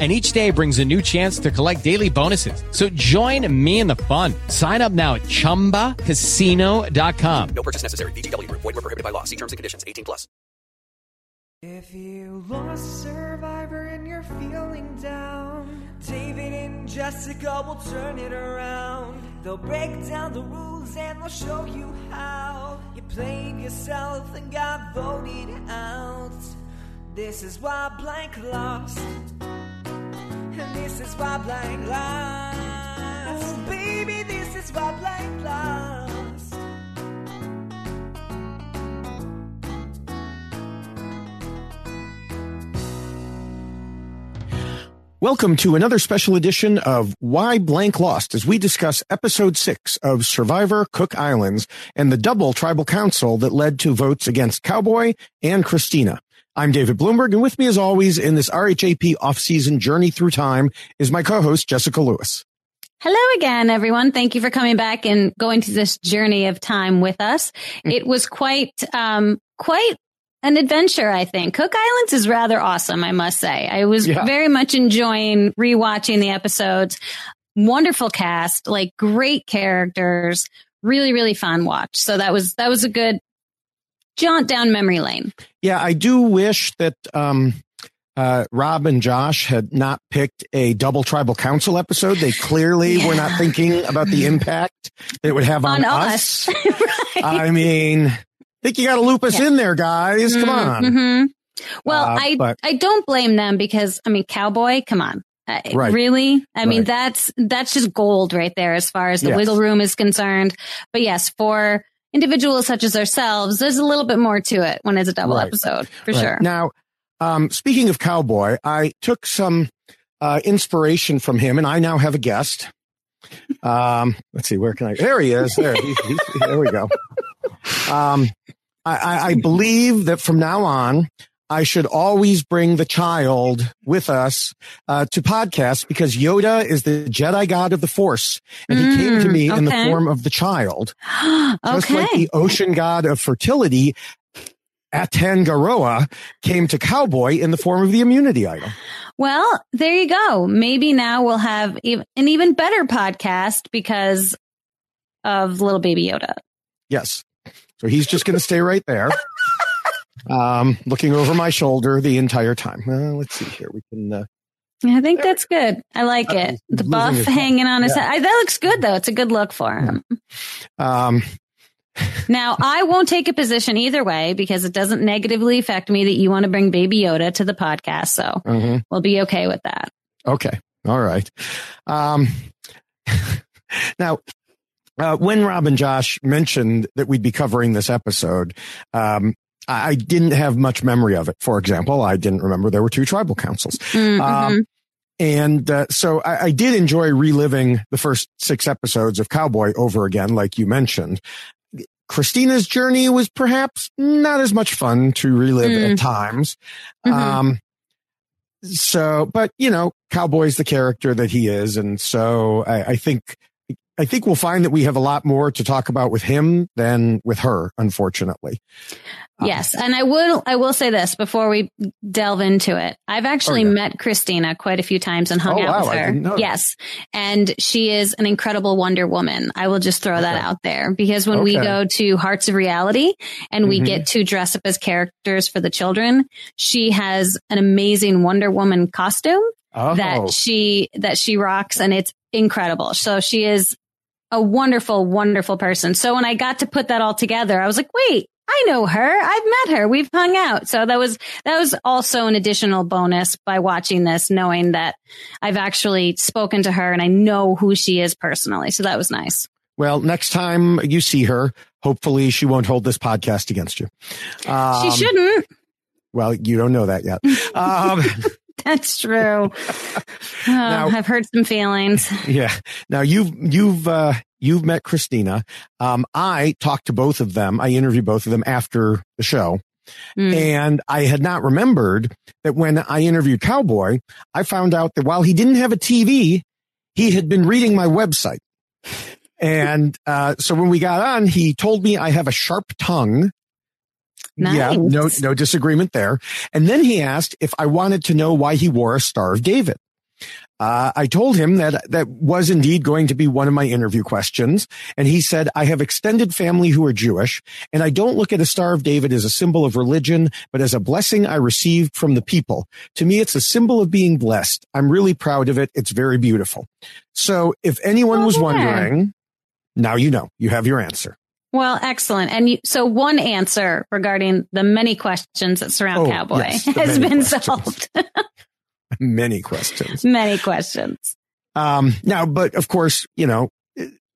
and each day brings a new chance to collect daily bonuses. So join me in the fun. Sign up now at ChumbaCasino.com. No purchase necessary. VGW. Void were prohibited by law. See terms and conditions. 18 plus. If you lost Survivor and you're feeling down, David and Jessica will turn it around. They'll break down the rules and they'll show you how. You played yourself and got voted out. This is why Blank lost. And this is lost. Oh, baby, this is lost. Welcome to another special edition of Why Blank Lost as we discuss episode six of Survivor Cook Islands and the double tribal council that led to votes against Cowboy and Christina. I'm David Bloomberg, and with me as always in this RHAP off-season journey through time is my co-host Jessica Lewis. Hello again, everyone. Thank you for coming back and going to this journey of time with us. Mm. It was quite, um, quite an adventure, I think. Cook Islands is rather awesome, I must say. I was Yeah. very much enjoying rewatching the episodes. Wonderful cast, like great characters, really, really fun watch. So that was, that was a good jaunt down memory lane. Yeah, I do wish that um, uh, Rob and Josh had not picked a double tribal council episode. They clearly were not thinking about the impact that it would have on, On us. us. right. I mean, I think you got to loop us in there, guys. Come on. Mhm. Well, Uh, I but- I don't blame them because I mean, cowboy, come on. Uh, Right. Really? I mean, that's that's just gold right there as far as the Yes. wiggle room is concerned. But yes, for individuals such as ourselves, there's a little bit more to it when it's a double Right. episode for Right. sure. Now, um, speaking of Cowboy, I took some uh, inspiration from him, and I now have a guest. Um, let's see, where can I? There he is. There, he- he- there we go. Um, I, I, I believe that from now on, I should always bring the child with us uh, to podcasts because Yoda is the Jedi God of the Force, and he came to Mm, me in the form of the child. Just okay. like the ocean god of fertility, Atangaroa came to Cowboy in the form of the immunity idol. well, there you go. Maybe now we'll have an even better podcast because of little baby Yoda. Yes. So he's just going to stay right there, um, looking over my shoulder the entire time. Well, let's see here. We can. Uh, I think that's good. I like Uh, it. The buff hanging on his yeah. head. That looks good though. It's a good look for him. um, Now, I won't take a position either way because it doesn't negatively affect me that you want to bring Baby Yoda to the podcast. So mhm. we'll be okay with that. Okay. All right. Um, now, uh, when Rob and Josh mentioned that we'd be covering this episode, um, I didn't have much memory of it. For example, I didn't remember there were two tribal councils. Mm, Um, mhm. And uh, so I, I did enjoy reliving the first six episodes of Cowboy over again, like you mentioned. Christina's journey was perhaps not as much fun to relive Mm. at times. Mhm. Um, so, but you know, Cowboy's the character that he is. And so I, I think, I think we'll find that we have a lot more to talk about with him than with her, unfortunately. Um, yes. And I will, I will say this before we delve into it. I've actually Oh, met Christina quite a few times and hung Oh, out wow, with her. didn't know that. Yes. And she is an incredible Wonder Woman. I will just throw that out there because when we go to Hearts of Reality and we Mhm. get to dress up as characters for the children, she has an amazing Wonder Woman costume. Oh, that she that she rocks and it's incredible. So she is a wonderful, wonderful person. So when I got to put that all together, I was like, wait, I know her. I've met her. We've hung out. So that was, that was also an additional bonus by watching this, knowing that I've actually spoken to her and I know who she is personally. So that was nice. Well, next time you see her, hopefully she won't hold this podcast against you. Um, she shouldn't. Well, you don't know that yet. Um, That's true. Oh, I've heard some feelings. Yeah. Now you've you've uh, you've met Christina. Um, I talked to both of them. I interviewed both of them after the show. Mm. And I had not remembered that when I interviewed Cowboy, I found out that while he didn't have a TV, he had been reading my website. And uh, so when we got on, he told me I have a sharp tongue. Yeah, no, no disagreement there. And then he asked if I wanted to know why he wore a Star of David. Uh, I told him that that was indeed going to be one of my interview questions. And he said, I have extended family who are Jewish and I don't look at a Star of David as a symbol of religion, but as a blessing I received from the people. To me, it's a symbol of being blessed. I'm really proud of it. It's very beautiful. So if anyone Oh, was yeah. wondering, now you know, you have your answer. Well, excellent. And you, so one answer regarding the many questions that surround Oh, Cowboy yes, has been questions. solved. Many questions. many questions. Um, now, but of course, you know,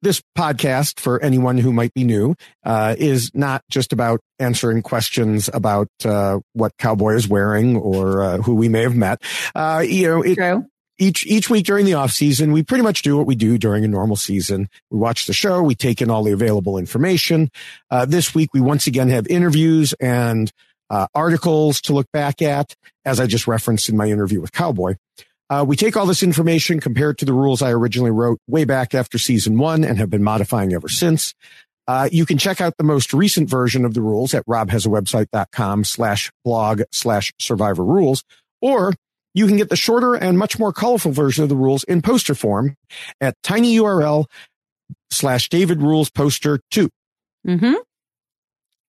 this podcast for anyone who might be new, uh, is not just about answering questions about, uh, what cowboy is wearing or, uh, who we may have met. Uh, you know, it, True. Each each week during the off season, we pretty much do what we do during a normal season. We watch the show, we take in all the available information. Uh, this week, we once again have interviews and uh, articles to look back at, as I just referenced in my interview with Cowboy. Uh, we take all this information, compare it to the rules I originally wrote way back after season one, and have been modifying ever since. Uh, you can check out the most recent version of the rules at robhasawebsite.com slash blog slash survivor rules, or you can get the shorter and much more colorful version of the rules in poster form at tinyurl slash David rules poster two. Mm-hmm.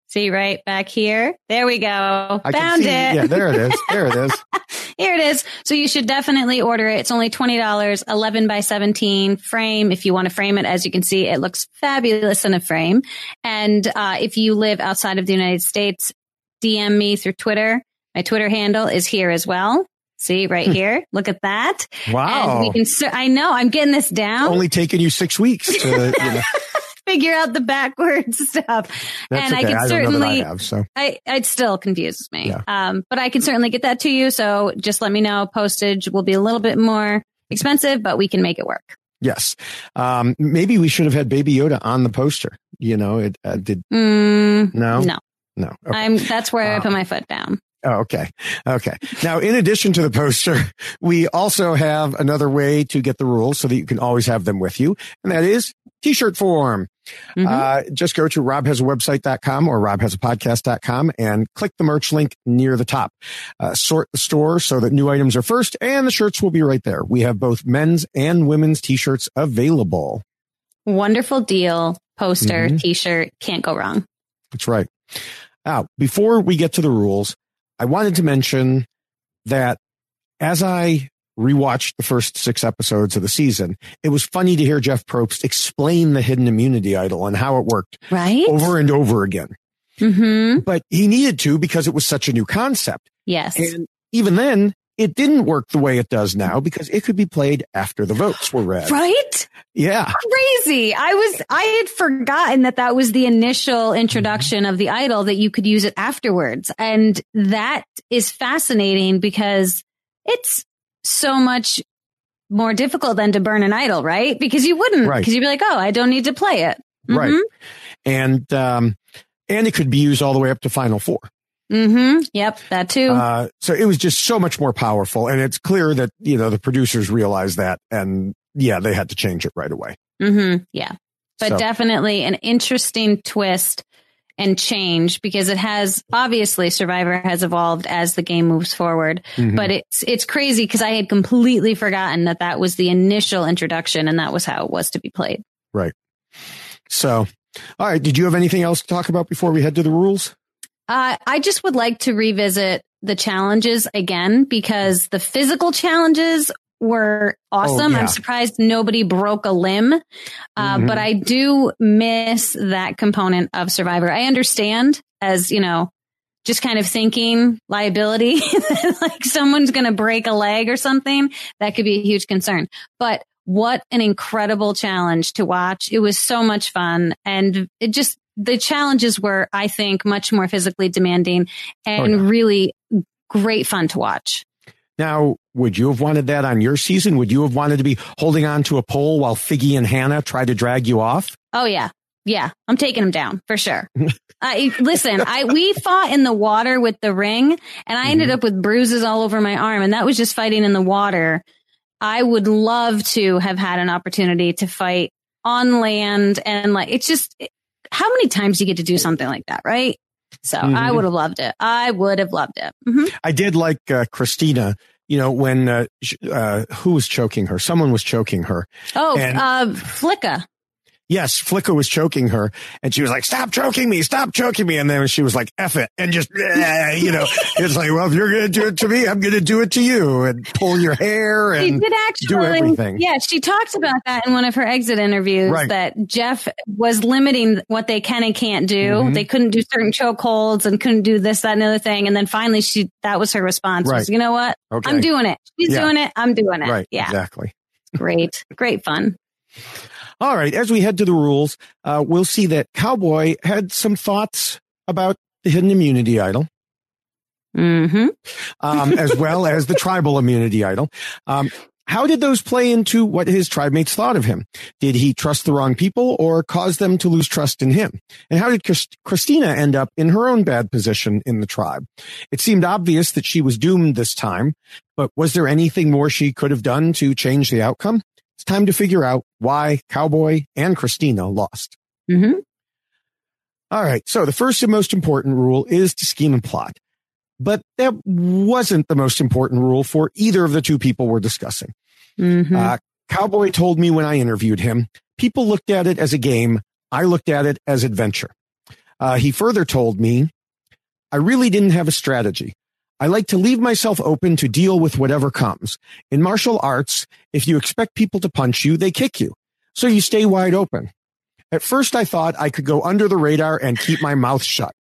See right back here. There we go. I Found it. yeah, there it is. There it is. Here it is. So you should definitely order it. It's only $20, 11 by 17 frame. If you want to frame it, as you can see, it looks fabulous in a frame. And, uh, if you live outside of the United States, DM me through Twitter. My Twitter handle is here as well. See right here. Look at that. And Wow. we can, I know I'm getting this down. Only taking you six weeks to, you know, figure out the backwards stuff. that's and I can I, that I certainly, have, so. I, it still confuses me. Yeah. Um, but I can certainly get that to you. So just let me know. Postage will be a little bit more expensive, but we can make it work. Yes. Um, maybe we should have had Baby Yoda on the poster. You know, it uh, did. Mm, No, no, no. Okay. I'm, that's where I put my foot down. Oh, okay. Okay. Now, in addition to the poster, we also have another way to get the rules so that you can always have them with you. And that is t-shirt form. Mhm. Uh, just go to robhasawebsite.com or robhasapodcast.com and click the merch link near the top. Uh, sort the store so that new items are first and the shirts will be right there. We have both men's and women's t-shirts available. Wonderful deal. Poster, Mhm. t-shirt. Can't go wrong. That's right. Now, before we get to the rules, I wanted to mention that as I rewatched the first six episodes of the season, it was funny to hear Jeff Probst explain the hidden immunity idol and how it worked Right? over and over again. Mm-hmm. But he needed to because it was such a new concept. Yes. And even then, it didn't work the way it does now because it could be played after the votes were read. Right? Yeah. crazy. I was, I had forgotten that that was the initial introduction of the idol that you could use it afterwards. And that is fascinating because it's so much more difficult than to burn an idol, right? Because you wouldn't, Right. because you'd be like, oh, I don't need to play it. Right. Mhm. And, um, and it could be used all the way up to final four. Mm-hmm. Yep. That too. Uh, so it was just so much more powerful. And it's clear that, you know, the producers realized that and yeah, they had to change it right away. mm-hmm. Yeah. But So- definitely an interesting twist and change because it has obviously Survivor has evolved as the game moves forward. Mhm. But it's it's crazy because I had completely forgotten that that was the initial introduction and that was how it was to be played. right. So, all right. Did you have anything else to talk about before we head to the rules? Uh, I just would like to revisit the challenges again because the physical challenges were awesome. yeah. I'm surprised nobody broke a limb, uh, Mhm. but I do miss that component of Survivor. I understand as, you know, just kind of thinking liability, like someone's going to break a leg or something, that could be a huge concern. But what an incredible challenge to watch. It was so much fun and it just, the challenges were, I think, much more physically demanding oh, and Oh, yeah. really great fun to watch. Now, would you have wanted that on your season? Would you have wanted to be holding on to a pole while Figgy and Hannah try to drag you off? Oh yeah. Yeah. I'm taking him down for sure. I listen, I, we fought in the water with the ring and I ended mm-hmm. up with bruises all over my arm and that was just fighting in the water. I would love to have had an opportunity to fight on land and like, it's just, how many times do you get to do something like that? Right. So I Mhm. would have loved it. I would have loved it. hmm I did like uh, Christina. You know, when uh, uh, who was choking her? Someone was choking her. Oh, And- uh, Flicka. Yes, Flicka was choking her, and she was like, "Stop choking me! Stop choking me!" And then she was like, "F it," and just, you know, it's like, well, if you're gonna do it to me, I'm gonna do it to you, and pull your hair She and did actually. do everything. Yeah, she talked about that in one of her exit interviews Right. that Jeff was limiting what they can and can't do. Mhm. They couldn't do certain chokeholds and couldn't do this, that, and the other thing. And then finally, she that was her response. Was, you know what? Okay. I'm doing it. She's Yeah. doing it. I'm doing it. right, Yeah, exactly. great, great fun. All right, as we head to the rules, uh, we'll see that Cowboy had some thoughts about the hidden immunity idol. hmm um, as well as the tribal immunity idol. Um, how did those play into what his tribe mates thought of him? Did he trust the wrong people or cause them to lose trust in him? And how did Chris- Christina end up in her own bad position in the tribe? It seemed obvious that she was doomed this time, but was there anything more she could have done to change the outcome? It's time to figure out why Cowboy and Christina lost. hmm All right. So the first and most important rule is to scheme and plot. But that wasn't the most important rule for either of the two people we're discussing. hmm Uh, Cowboy told me when I interviewed him, people looked at it as a game. I looked at it as adventure. Uh, he further told me, I really didn't have a strategy. I like to leave myself open to deal with whatever comes. In martial arts, if you expect people to punch you, they kick you. So you stay wide open. At first, I thought I could go under the radar and keep my mouth shut.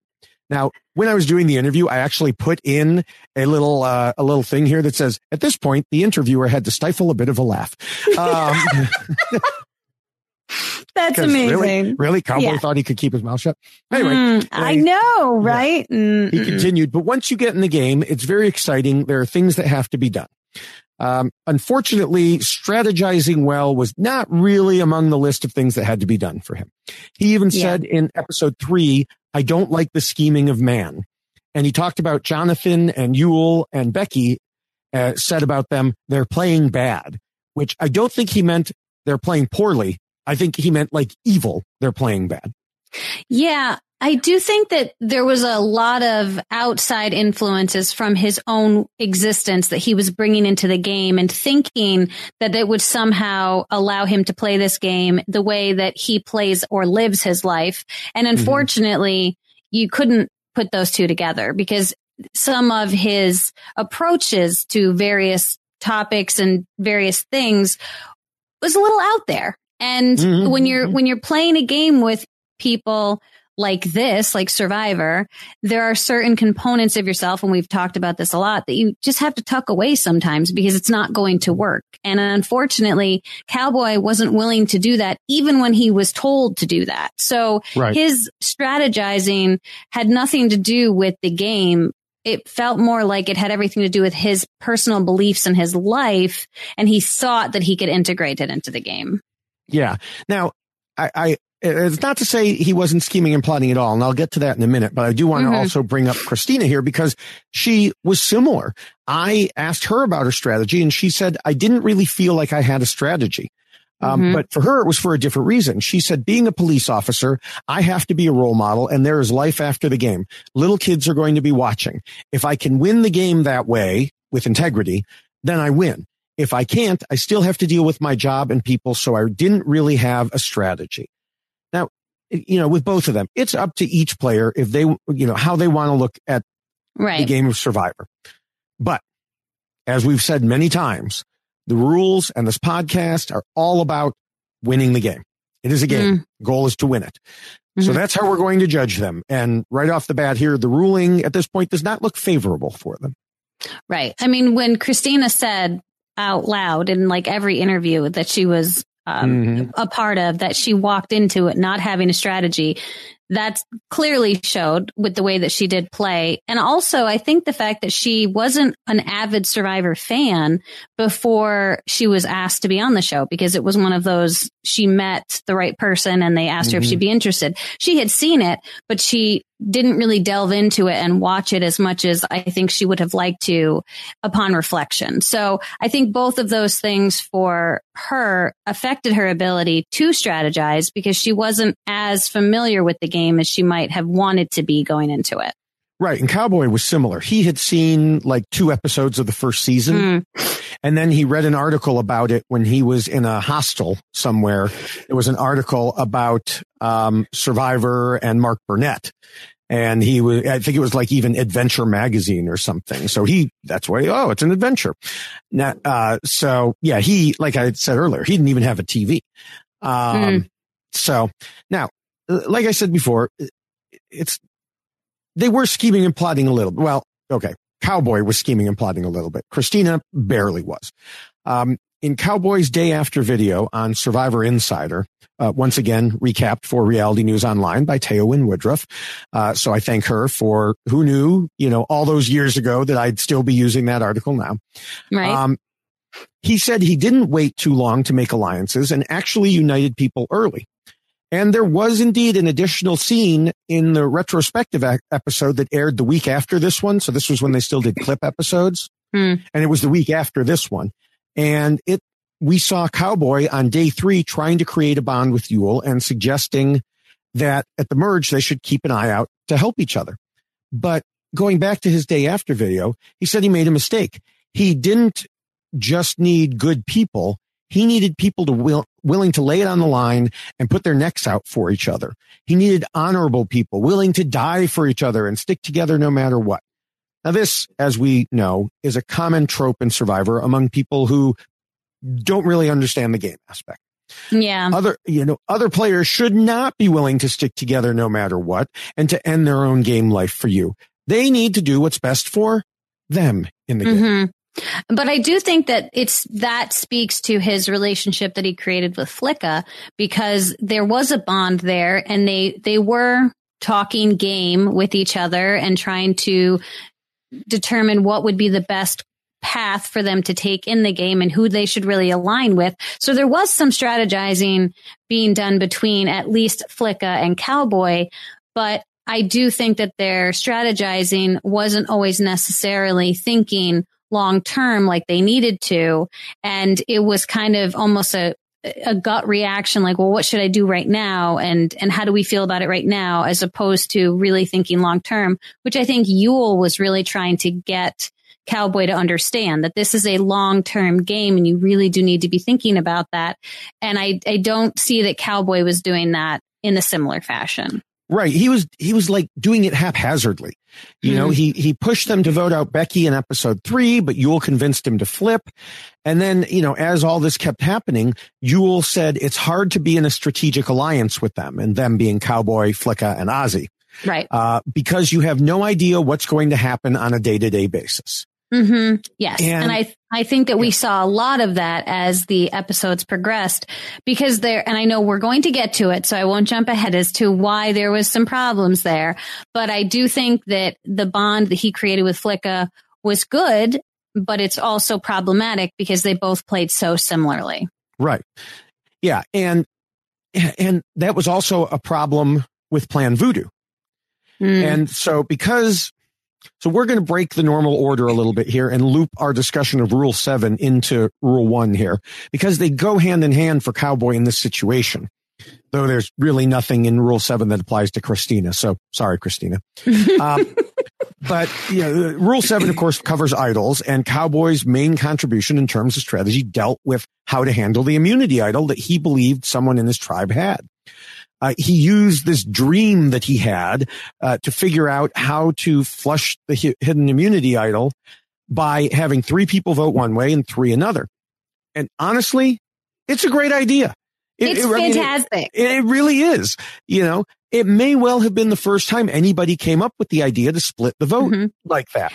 Now, when I was doing the interview, I actually put in a little, uh, a little thing here that says, at this point, the interviewer had to stifle a bit of a laugh. Um, That's amazing. Really, really, Cowboy Yeah. thought he could keep his mouth shut. Anyway, Mm, I he- know, right? Mm, he mm, mm. continued, but once you get in the game, it's very exciting. There are things that have to be done. Um, unfortunately, strategizing well was not really among the list of things that had to be done for him. He even Yeah. said in episode three, I don't like the scheming of man. And he talked about Jonathan and Yul and Becky, uh, said about them, they're playing bad, which I don't think he meant they're playing poorly. I think he meant like evil. They're playing bad. Yeah, I do think that there was a lot of outside influences from his own existence that he was bringing into the game and thinking that it would somehow allow him to play this game the way that he plays or lives his life. And mm-hmm. unfortunately, you couldn't put those two together because some of his approaches to various topics and various things was a little out there. And Mhm. when you're when you're playing a game with people like this, like Survivor, there are certain components of yourself, and we've talked about this a lot, that you just have to tuck away sometimes because it's not going to work. And unfortunately, Cowboy wasn't willing to do that even when he was told to do that. So Right. his strategizing had nothing to do with the game. It felt more like it had everything to do with his personal beliefs and his life. And he thought that he could integrate it into the game. Yeah. Now, I, I, it's not to say he wasn't scheming and plotting at all, and I'll get to that in a minute, but I do want to Mhm. also bring up Christina here because she was similar. I asked her about her strategy and she said, I didn't really feel like I had a strategy. Um, Mhm. but for her, it was for a different reason. She said, being a police officer, I have to be a role model and there is life after the game. Little kids are going to be watching. If I can win the game that way with integrity, then I win. If I can't, I still have to deal with my job and people. So I didn't really have a strategy. Now, you know, with both of them, it's up to each player if they, you know, how they want to look at the game of Survivor. But as we've said many times, the rules and this podcast are all about winning the game. It is a game. Goal is to win it. So Mhm. that's how we're going to judge them. And right off the bat here, the ruling at this point does not look favorable for them. Right. I mean, when Christina said out loud in like every interview that she was um, Mhm. a part of, that she walked into it not having a strategy, that clearly showed with the way that she did play. And also, I think the fact that she wasn't an avid Survivor fan before she was asked to be on the show because it was one of those, she met the right person and they asked her if Mhm. she'd be interested. She had seen it, but she didn't really delve into it and watch it as much as I think she would have liked to upon reflection. So I think both of those things for her affected her ability to strategize because she wasn't as familiar with the game as she might have wanted to be going into it. Right. And Cowboy was similar. He had seen like two episodes of the first season. Mm. And then he read an article about it when he was in a hostel somewhere. It was an article about um, Survivor and Mark Burnett. And he was, I think it was like even Adventure Magazine or something. So he, that's why, oh, it's an adventure. Now, uh, so yeah, he, like I said earlier, he didn't even have a TV. Um, so now, like I said before, it's, they were scheming and plotting a little. Well, okay. Cowboy was scheming and plotting a little bit. Christina barely was. Um, in Cowboy's day after video on Survivor Insider, uh, once again recapped for Reality News Online by Teowin Woodruff. Uh, so I thank her for who knew, you know, all those years ago that I'd still be using that article now. Right. Um, he said he didn't wait too long to make alliances and actually united people early. And there was indeed an additional scene in the retrospective ac- episode that aired the week after this one. So this was when they still did clip episodes. Hmm. And it was the week after this one. And it, we saw Cowboy on day three trying to create a bond with Yul and suggesting that at the merge, they should keep an eye out to help each other. But going back to his day after video, he said he made a mistake. He didn't just need good people. He needed people to will, willing to lay it on the line and put their necks out for each other. He needed honorable people willing to die for each other and stick together no matter what. Now, this, as we know, is a common trope in Survivor among people who don't really understand the game aspect. yeah. Other, you know, other players should not be willing to stick together no matter what and to end their own game life for you. They need to do what's best for them in the game. Mm-hmm. But I do think that it's that speaks to his relationship that he created with Flicka because there was a bond there and they they were talking game with each other and trying to determine what would be the best path for them to take in the game and who they should really align with. So there was some strategizing being done between at least Flicka and Cowboy, but I do think that their strategizing wasn't always necessarily thinking long term like they needed to. And it was kind of almost a, a gut reaction like, well, what should I do right now? And, and how do we feel about it right now? As opposed to really thinking long term, which I think Yul was really trying to get Cowboy to understand that this is a long term game and you really do need to be thinking about that. And I, I don't see that Cowboy was doing that in a similar fashion. Right. He was, he was like doing it haphazardly. You know, he, he pushed them to vote out Becky in episode three, but Yul convinced him to flip. And then, you know, as all this kept happening, Yul said it's hard to be in a strategic alliance with them and them being Cowboy, Flicka and Ozzy, Right. uh, because you have no idea what's going to happen on a day to day basis. Hmm Yes. And, And- I, I think that we saw a lot of that as the episodes progressed because there, and I know we're going to get to it, so I won't jump ahead as to why there was some problems there. But I do think that the bond that he created with Flicka was good, but it's also problematic because they both played so similarly. Right. Yeah. And, and that was also a problem with Plan Voodoo. Mm. And so because, so we're going to break the normal order a little bit here and loop our discussion of rule seven into rule one here because they go hand in hand for cowboy in this situation. Though there's really nothing in rule seven that applies to Christina. So sorry, Christina. Um, but you know, rule seven, of course, covers idols and cowboy's main contribution in terms of strategy dealt with how to handle the immunity idol that he believed someone in his tribe had. Uh, he used this dream that he had uh, to figure out how to flush the hi- hidden immunity idol by having three people vote one way and three another. And honestly, it's a great idea. It- it's it- I mean, it- fantastic. it, really is, you know, it may well have been the first time anybody came up with the idea to split the vote Mhm. like that.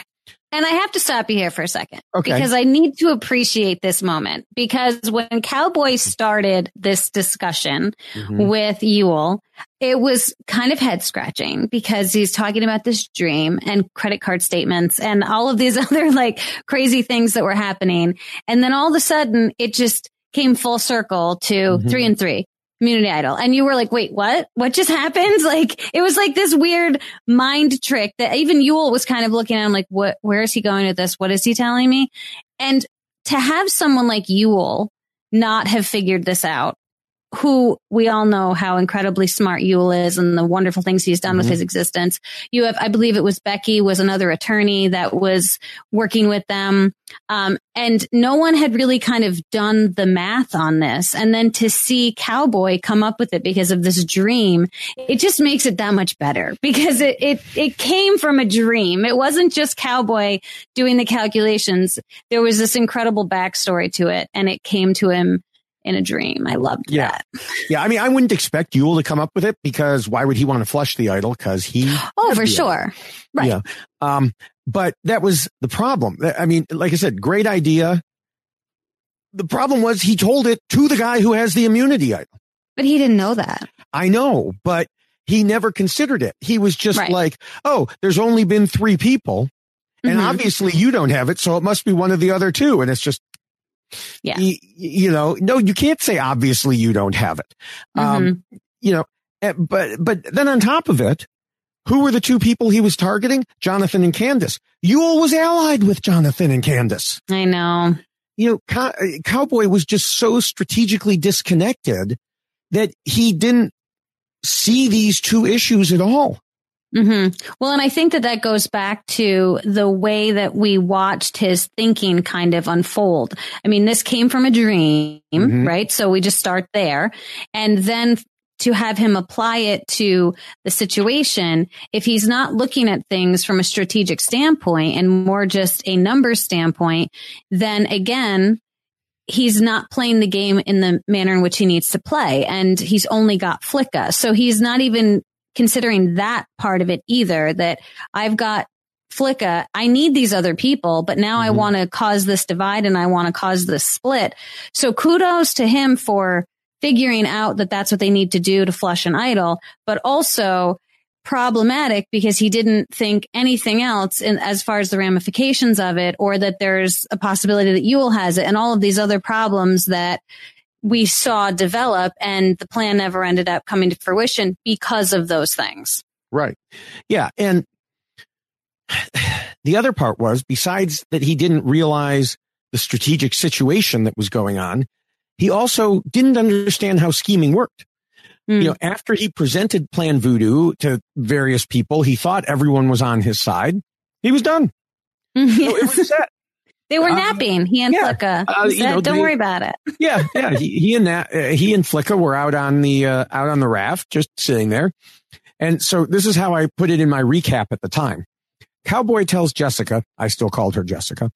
And I have to stop you here for a second. Okay. Because I need to appreciate this moment. Because when Cowboy started this discussion Mhm. with Yul, it was kind of head scratching because he's talking about this dream and credit card statements and all of these other like crazy things that were happening. And then all of a sudden it just came full circle to Mhm. three and three. Immunity Idol. And you were like, wait, what? What just happened? Like, it was like this weird mind trick that even Yul was kind of looking at him like, what, where is he going with this? What is he telling me? And to have someone like Yul not have figured this out, who we all know how incredibly smart Yul is and the wonderful things he's done with Mhm. his existence. You have, I believe it was Becky was another attorney that was working with them. Um, and no one had really kind of done the math on this. And then to see Cowboy come up with it because of this dream, it just makes it that much better because it, it, it came from a dream. It wasn't just Cowboy doing the calculations. There was this incredible backstory to it and it came to him in a dream. I loved Yeah. that. Yeah, I mean, I wouldn't expect Yul to come up with it because why would he want to flush the idol? Because he. Oh, for the idol. sure. Right. Yeah. Um, but that was the problem. I mean, like I said, great idea. The problem was he told it to the guy who has the immunity idol. But he didn't know that. I know, but he never considered it. He was just Right. like, oh, there's only been three people. And Mhm. obviously you don't have it. So it must be one of the other two. And it's just, Yeah. y- you know, no, you can't say obviously you don't have it. Um, Mhm. you know, eh, but, but then on top of it, who were the two people he was targeting? Jonathan and Candice. Yul was allied with Jonathan and Candice. I know. You know, Cow- uh, Cowboy was just so strategically disconnected that he didn't see these two issues at all. Hmm Well, and I think that that goes back to the way that we watched his thinking kind of unfold. I mean, this came from a dream, Mhm. right? So we just start there. And then to have him apply it to the situation, if he's not looking at things from a strategic standpoint and more just a number standpoint, then again, he's not playing the game in the manner in which he needs to play. And he's only got Flicka. So he's not even considering that part of it either, that I've got Flicka. I need these other people, but now I Mhm. want to cause this divide and I want to cause this split. So kudos to him for figuring out that that's what they need to do to flush an idol, but also problematic because he didn't think anything else in as far as the ramifications of it or that there's a possibility that Yul has it and all of these other problems that we saw develop and the plan never ended up coming to fruition because of those things. Right. Yeah. And the other part was besides that he didn't realize the strategic situation that was going on, he also didn't understand how scheming worked. Hmm. You know, after he presented Plan Voodoo to various people, he thought everyone was on his side. He was done. So it was set. They were uh, napping. He and yeah, Flicka. uh, said, know, Don't they- worry about it. Yeah, yeah. He, he and that, uh, he and Flicka were out on the uh, out on the raft, just sitting there. And so this is how I put it in my recap at the time. Cowboy tells Jessica, I still called her Jessica.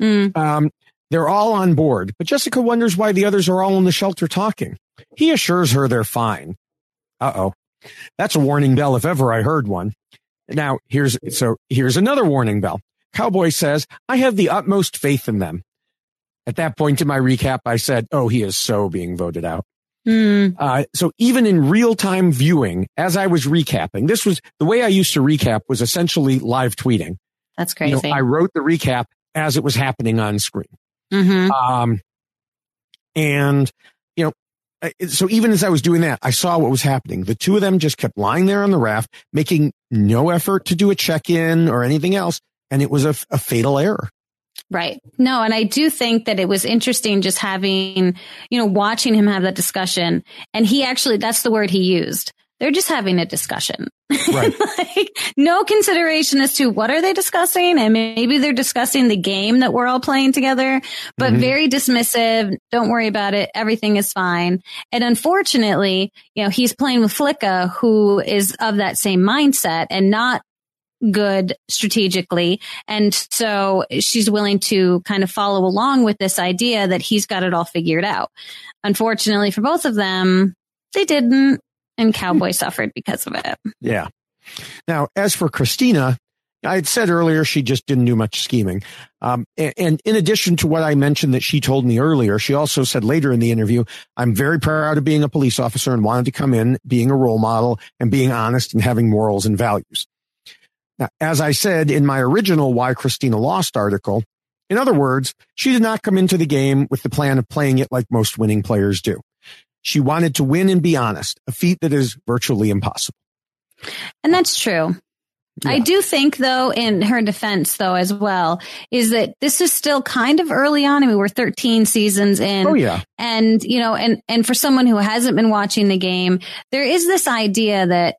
Mm. Um, they're all on board, but Jessica wonders why the others are all in the shelter talking. He assures her they're fine. Uh oh, that's a warning bell if ever I heard one. Now here's so here's another warning bell. Cowboy says, "I have the utmost faith in them." At that point in my recap, I said, "Oh, he is so being voted out." Mm. Uh, so even in real time viewing, as I was recapping, this was the way I used to recap was essentially live tweeting. That's You know, crazy. I wrote the recap as it was happening on screen. hmm Um, and you know, so even as I was doing that, I saw what was happening. The two of them just kept lying there on the raft, making no effort to do a check in or anything else. And it was a, a fatal error. Right. No, and I do think that it was interesting just having, you know, watching him have that discussion. And he actually, that's the word he used. They're just having a discussion. Right. like, no consideration as to what are they discussing. And maybe they're discussing the game that we're all playing together, but Mhm. very dismissive. Don't worry about it. Everything is fine. And unfortunately, you know, he's playing with Flicka, who is of that same mindset and not good strategically. And so she's willing to kind of follow along with this idea that he's got it all figured out. Unfortunately for both of them, they didn't. And Cowboy suffered because of it. Yeah. Now, as for Christina, I had said earlier she just didn't do much scheming. Um, and, and, in addition to what I mentioned that she told me earlier, she also said later in the interview, I'm very proud of being a police officer and wanted to come in being a role model and being honest and having morals and values. Now, as I said in my original Why Christina Lost article, in other words, she did not come into the game with the plan of playing it like most winning players do. She wanted to win and be honest, a feat that is virtually impossible. And that's true. Yeah. I do think though, in her defense though, as well, is that this is still kind of early on. I mean, we're 13 seasons in. Oh yeah. And, you know, and, and for someone who hasn't been watching the game, there is this idea that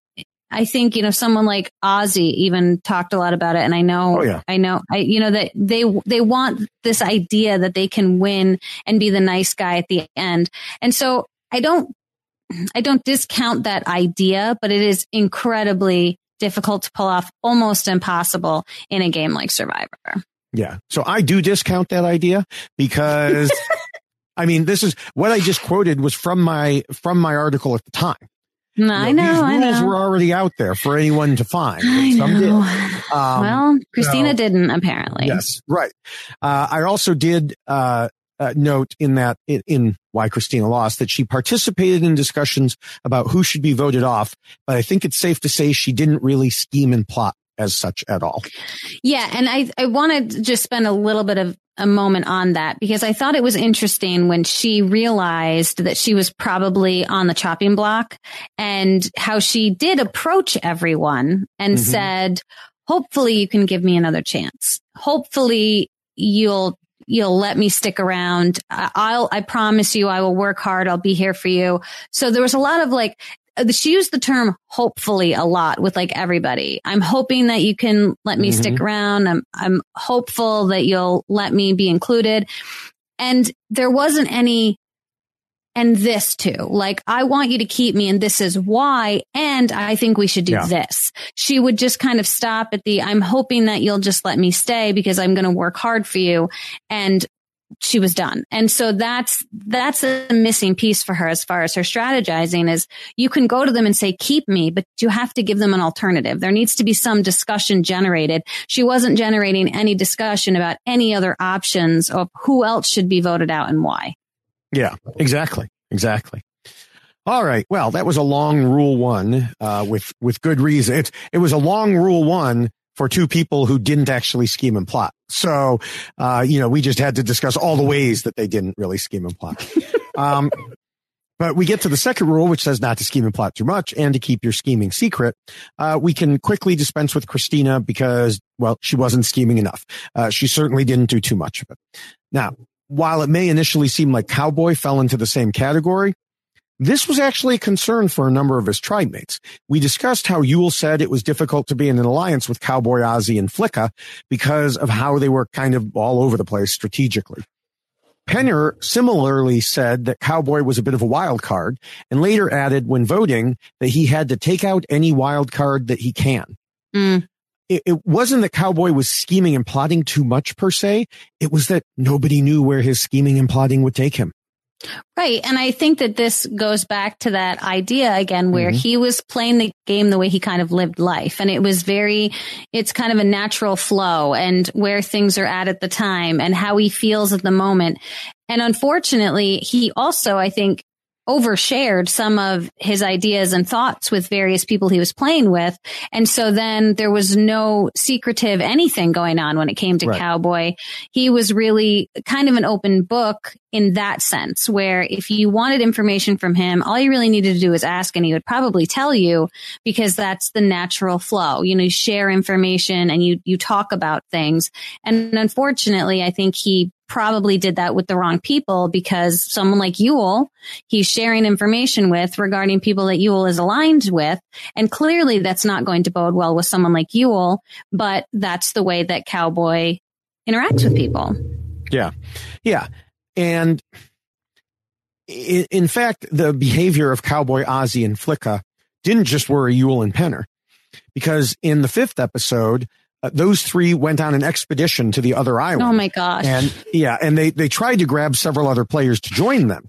I think, you know, someone like Ozzy even talked a lot about it. And I know, oh, yeah. I know, I, you know, that they, they want this idea that they can win and be the nice guy at the end. And so I don't, I don't discount that idea, but it is incredibly difficult to pull off, almost impossible in a game like Survivor. Yeah. So I do discount that idea because I mean, this is what I just quoted was from my, from my article at the time. No, I know. These rules know. were already out there for anyone to find. I Some did. know. Um, well, Christina so- didn't apparently. Yes, right. Uh, I also did uh, uh, note in that in, in why Christina lost that she participated in discussions about who should be voted off, but I think it's safe to say she didn't really scheme and plot as such at all. Yeah, and I I want to just spend a little bit of a moment on that because I thought it was interesting when she realized that she was probably on the chopping block and how she did approach everyone and Mhm. said, "Hopefully you can give me another chance. Hopefully you'll you'll let me stick around. I- I'll I promise you I will work hard. I'll be here for you." So there was a lot of like she used the term hopefully a lot with like everybody. I'm hoping that you can let me Mhm. stick around. I'm, I'm hopeful that you'll let me be included. And there wasn't any, and this too. Like, I want you to keep me and this is why. And I think we should do Yeah. this. She would just kind of stop at the, I'm hoping that you'll just let me stay because I'm going to work hard for you. And she was done. And so that's, that's a missing piece for her as far as her strategizing is you can go to them and say, keep me, but you have to give them an alternative. There needs to be some discussion generated. She wasn't generating any discussion about any other options of who else should be voted out and why. Yeah, exactly, exactly. All right. Well, that was a long rule one uh, with with good reason. It it was a long rule one for two people who didn't actually scheme and plot. So, uh, you know, we just had to discuss all the ways that they didn't really scheme and plot. um, but we get to the second rule, which says not to scheme and plot too much and to keep your scheming secret. Uh, we can quickly dispense with Christina because, well, she wasn't scheming enough. Uh, she certainly didn't do too much of it. Now, while it may initially seem like Cowboy fell into the same category, this was actually a concern for a number of his tribe mates. We discussed how Yul said it was difficult to be in an alliance with Cowboy Ozzy and Flicka because of how they were kind of all over the place strategically. Penner similarly said that Cowboy was a bit of a wild card and later added when voting that he had to take out any wild card that he can. Mm. It, it wasn't that Cowboy was scheming and plotting too much per se. It was that nobody knew where his scheming and plotting would take him. Right. And I think that this goes back to that idea again where Mhm. he was playing the game the way he kind of lived life. And it was very, it's kind of a natural flow and where things are at at the time and how he feels at the moment. And unfortunately, he also, I think, overshared some of his ideas and thoughts with various people he was playing with. And so then there was no secretive anything going on when it came to Right. Cowboy. He was really kind of an open book in that sense, where if you wanted information from him, all you really needed to do was ask and he would probably tell you because that's the natural flow. You know, you share information and you, you talk about things. And unfortunately, I think he probably did that with the wrong people because someone like Yul, he's sharing information with regarding people that Yul is aligned with. And clearly that's not going to bode well with someone like Yul, but that's the way that Cowboy interacts with people. Yeah. Yeah. And in fact, the behavior of Cowboy Ozzy and Flicka didn't just worry Yul and Penner because in the fifth episode, uh, those three went on an expedition to the other island. Oh my gosh. And yeah, and they, they tried to grab several other players to join them.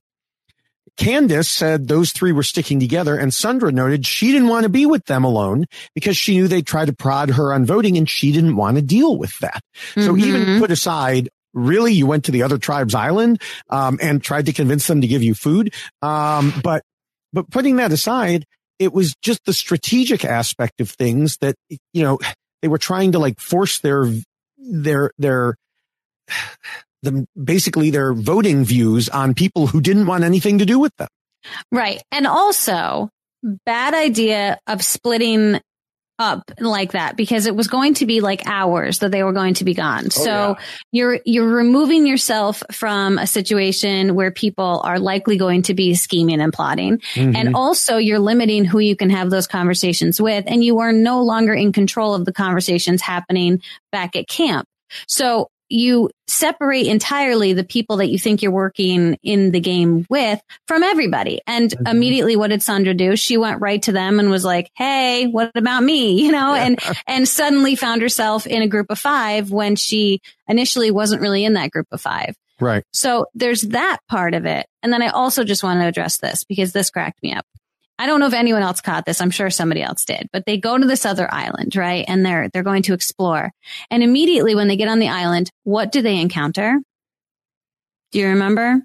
Candice said those three were sticking together and Sundra noted she didn't want to be with them alone because she knew they'd try to prod her on voting and she didn't want to deal with that. So Mhm. even put aside, really, you went to the other tribe's island, um, and tried to convince them to give you food. Um, but, but putting that aside, it was just the strategic aspect of things that, you know, they were trying to like force their, their, their, the, basically their voting views on people who didn't want anything to do with them. Right. And also, bad idea of splitting up like that because it was going to be like hours that they were going to be gone. Oh, so you're you're removing yourself from a situation where people are likely going to be scheming and plotting. Mm-hmm. And also you're limiting who you can have those conversations with and you are no longer in control of the conversations happening back at camp. So you separate entirely the people that you think you're working in the game with from everybody. And mm-hmm. immediately what did Sandra do? She went right to them and was like, Hey, what about me? You know, and, and suddenly found herself in a group of five when she initially wasn't really in that group of five. Right. So there's that part of it. And then I also just want to address this because this cracked me up. I don't know if anyone else caught this. I'm sure somebody else did, but they go to this other island, right? And they're, they're going to explore. And immediately when they get on the island, what do they encounter? Do you remember?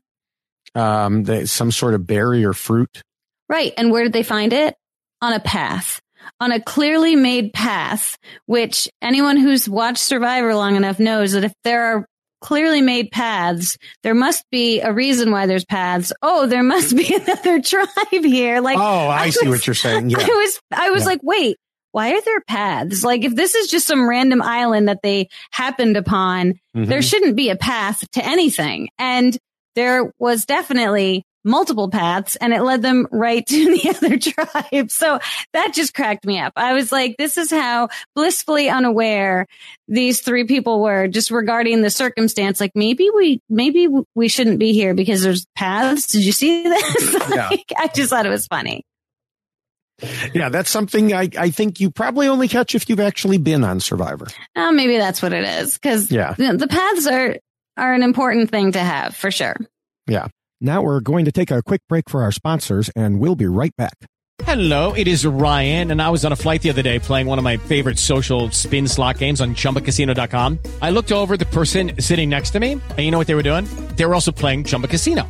Um, they, some sort of berry or fruit. Right. And where did they find it? On a path. On a clearly made path, which anyone who's watched Survivor long enough knows that if there are clearly made paths, there must be a reason why there's paths. Oh, there must be another tribe here. Like, Oh, I, see was- what you're saying. Yeah. I was, I was Yeah. like, wait, why are there paths? Like, if this is just some random island that they happened upon, Mhm. there shouldn't be a path to anything. And there was definitely multiple paths and it led them right to the other tribe. So that just cracked me up. I was like, this is how blissfully unaware these three people were just regarding the circumstance. Like maybe we, maybe we shouldn't be here because there's paths. Did you see this? Yeah. I just thought it was funny. Yeah, that's something I, I think you probably only catch if you've actually been on Survivor. Oh, maybe that's what it is. Cause Yeah. the, paths are, are an important thing to have for sure. Now we're going to take a quick break for our sponsors and we'll be right back. Hello, it is Ryan, and I was on a flight the other day playing one of my favorite social spin slot games on chumbacasino.com. I looked over the person sitting next to me, and you know what they were doing? They were also playing Chumba Casino.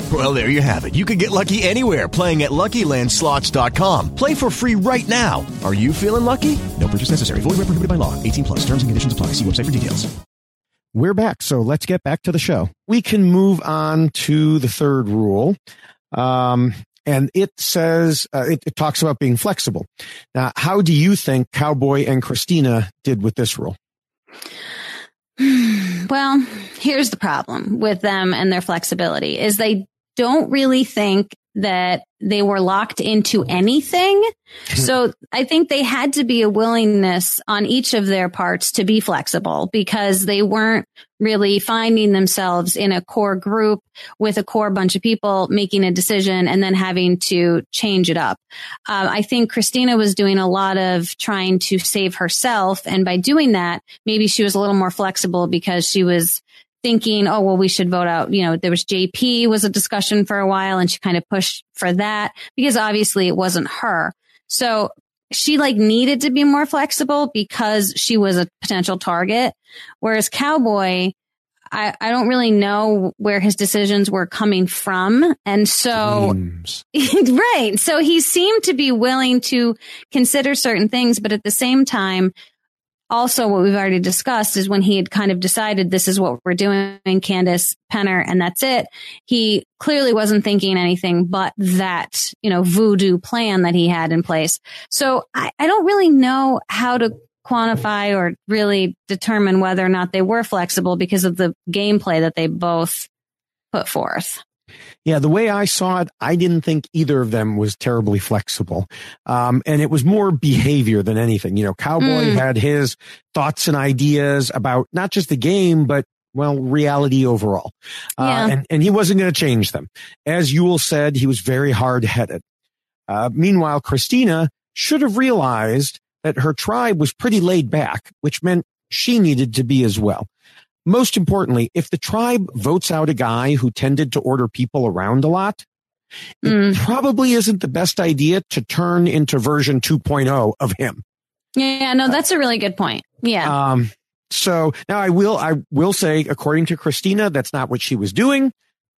Well, there you have it. You can get lucky anywhere playing at LuckyLandSlots.com. Play for free right now. Are you feeling lucky? No purchase necessary. Void where prohibited by law. 18 plus. Terms and conditions apply. See website for details. We're back, so let's get back to the show. We can move on to the third rule. Um, and it says, uh, it, it talks about being flexible. Now, how do you think Cowboy and Christina did with this rule? Well, here's the problem with them and their flexibility is they don't really think that they were locked into anything. So I think they had to be a willingness on each of their parts to be flexible because they weren't really finding themselves in a core group with a core bunch of people making a decision and then having to change it up. Um, I think Christina was doing a lot of trying to save herself. And by doing that, maybe she was a little more flexible because she was thinking, oh, well, we should vote out. You know, there was JP was a discussion for a while and she kind of pushed for that because obviously it wasn't her. So she like needed to be more flexible because she was a potential target. Whereas Cowboy, I, I don't really know where his decisions were coming from. And so, right. So he seemed to be willing to consider certain things, but at the same time, also what we've already discussed is when he had kind of decided this is what we're doing, Candice Penner, and that's it. He clearly wasn't thinking anything but that, you know, voodoo plan that he had in place. So I, I don't really know how to quantify or really determine whether or not they were flexible because of the gameplay that they both put forth. Yeah, the way I saw it, I didn't think either of them was terribly flexible. Um, and it was more behavior than anything. You know, Cowboy Mm. had his thoughts and ideas about not just the game, but well, reality overall. Uh, Yeah. and, and he wasn't going to change them. As Yul said, he was very hard headed. Uh, meanwhile, Christina should have realized that her tribe was pretty laid back, which meant she needed to be as well. Most importantly, if the tribe votes out a guy who tended to order people around a lot, it probably isn't the best idea to turn into version 2.0 of him. Yeah, no, that's a really good point. Yeah. Um, so now I will, I will say, according to Christina, that's not what she was doing,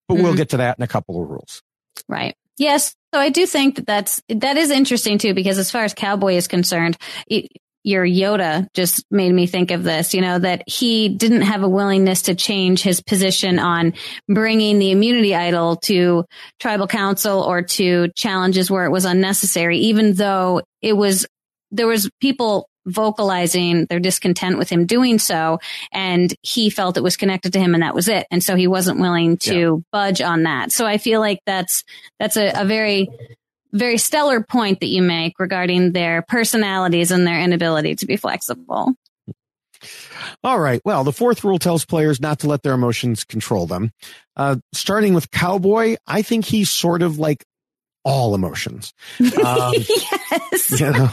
but we'll Mhm. get to that in a couple of rules. Right. Yes. So I do think that that's, that is interesting too, because as far as Cowboy is concerned, it, your Yoda just made me think of this, you know, that he didn't have a willingness to change his position on bringing the immunity idol to tribal council or to challenges where it was unnecessary, even though it was, there was people vocalizing their discontent with him doing so. And he felt it was connected to him and that was it. And so he wasn't willing to budge on that. So I feel like that's, that's a, a very, very stellar point that you make regarding their personalities and their inability to be flexible. All right. Well, the fourth rule tells players not to let their emotions control them. Uh, starting with Cowboy, I think he's sort of like all emotions. Um, yes. you know,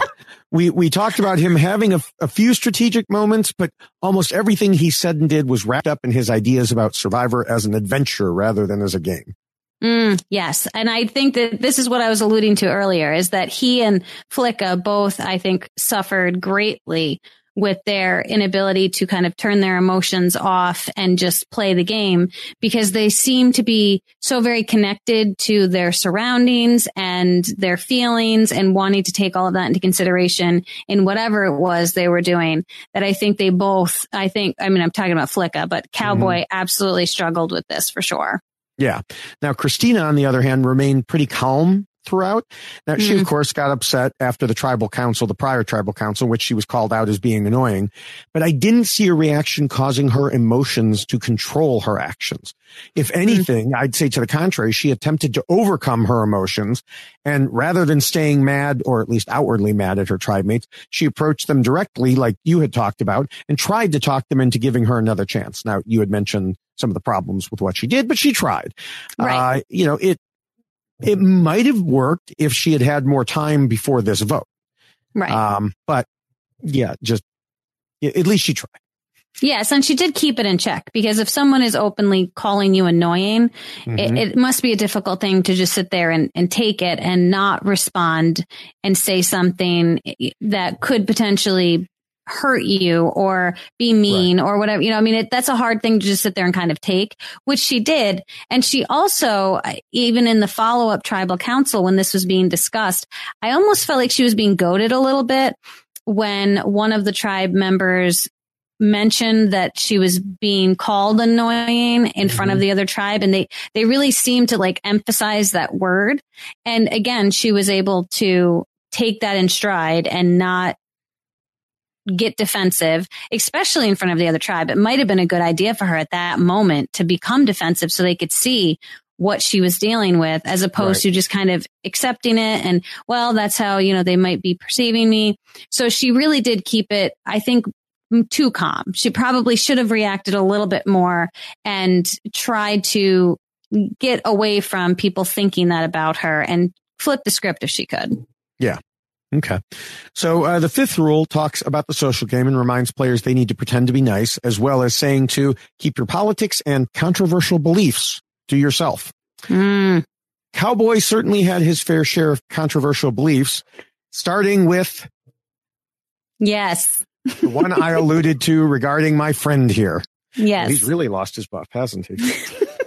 we, we talked about him having a, a few strategic moments, but almost everything he said and did was wrapped up in his ideas about Survivor as an adventure rather than as a game. Mm, yes. And I think that this is what I was alluding to earlier is that he and Flicka both, I think, suffered greatly with their inability to kind of turn their emotions off and just play the game because they seem to be so very connected to their surroundings and their feelings and wanting to take all of that into consideration in whatever it was they were doing that I think they both, I think, I mean, I'm talking about Flicka, but Cowboy absolutely struggled with this for sure. Yeah. Now, Christina, on the other hand, remained pretty calm throughout. Now, she, of hmm. course, got upset after the tribal council, the prior tribal council, which she was called out as being annoying. But I didn't see a reaction causing her emotions to control her actions. If hmm. anything, I'd say to the contrary, she attempted to overcome her emotions. And rather than staying mad, or at least outwardly mad at her tribe mates, she approached them directly, like you had talked about, and tried to talk them into giving her another chance. Now, you had mentioned some of the problems with what she did, but she tried. Right. Uh, you know, it, it might have worked if she had had more time before this vote. Right. Um, but yeah, just at least she tried. Yes, and she did keep it in check because if someone is openly calling you annoying, Mhm. it, it must be a difficult thing to just sit there and, and take it and not respond and say something that could potentially hurt you or be mean or whatever. You know, I mean, it, that's a hard thing to just sit there and kind of take, which she did. And she also, even in the follow up tribal council, when this was being discussed, I almost felt like she was being goaded a little bit when one of the tribe members mentioned that she was being called annoying in front of mm-hmm. the other tribe and they they really seemed to like emphasize that word and again she was able to take that in stride and not get defensive especially in front of the other tribe it might have been a good idea for her at that moment to become defensive so they could see what she was dealing with as opposed Right. to just kind of accepting it and well that's how you know they might be perceiving me so she really did keep it i think too calm she probably should have reacted a little bit more and tried to get away from people thinking that about her and flip the script if she could Yeah. Okay. So uh, the fifth rule talks about the social game and reminds players they need to pretend to be nice, as well as saying to keep your politics and controversial beliefs to yourself. Cowboy certainly had his fair share of controversial beliefs, starting with yes the one I alluded to regarding my friend here. Yes. He's really lost his buff, hasn't he?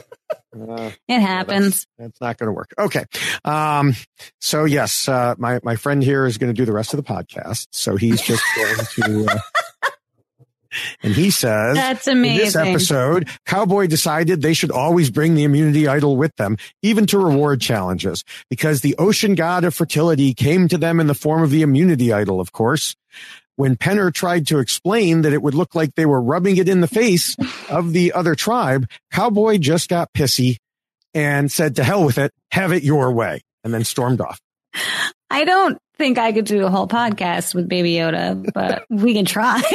Uh, it happens that's not going to work. Okay. Um, so yes, uh, my, my friend here is going to do the rest of the podcast. So he's just going to, uh, And he says, That's In this amazing. episode, Cowboy decided they should always bring the immunity idol with them, even to reward challenges, because the ocean god of fertility came to them in the form of the immunity idol, of course. When Penner tried to explain that it would look like they were rubbing it in the face of the other tribe, Cowboy just got pissy and said, to hell with it, have it your way, and then stormed off. I don't think I could do a whole podcast with Baby Yoda, but we can try.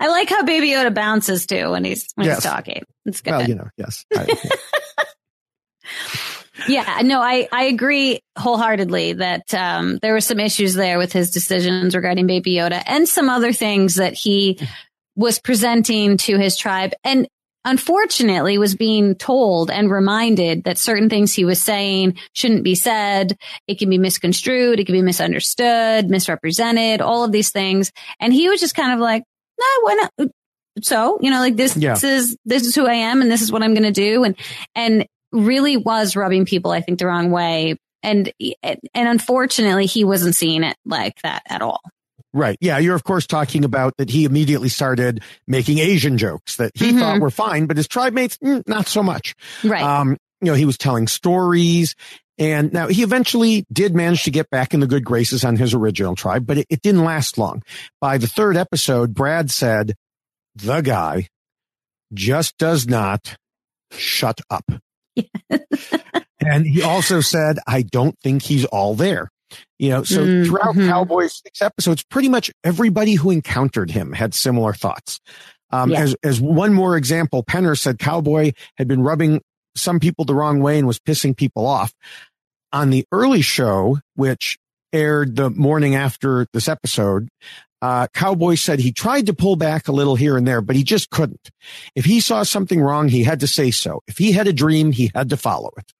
I like how Baby Yoda bounces too when he's when Yes. he's talking. It's good. Well, you know, yes. I- Yeah, no, I, I agree wholeheartedly that um, there were some issues there with his decisions regarding Baby Yoda and some other things that he was presenting to his tribe. And unfortunately was being told and reminded that certain things he was saying shouldn't be said. It can be misconstrued. It can be misunderstood, misrepresented, all of these things. And he was just kind of like, no, why not? So, you know, like this, Yeah. this is, this is who I am and this is what I'm going to do. And, and really was rubbing people, I think, the wrong way. And, and unfortunately, he wasn't seeing it like that at all. Right. Yeah. You're of course talking about that he immediately started making Asian jokes that he Mhm. thought were fine, but his tribe mates, mm, not so much. Right. Um, you know, he was telling stories and now he eventually did manage to get back in the good graces on his original tribe, but it, it didn't last long. By the third episode, Brad said, the guy just does not shut up. and he also said, I don't think he's all there. You know, so Mm, throughout mhm. Cowboy's six episodes, pretty much everybody who encountered him had similar thoughts. Um, Yeah. as, as one more example, Penner said Cowboy had been rubbing some people the wrong way and was pissing people off. On the early show, which aired the morning after this episode, uh, Cowboy said he tried to pull back a little here and there, but he just couldn't. If he saw something wrong, he had to say so. If he had a dream, he had to follow it.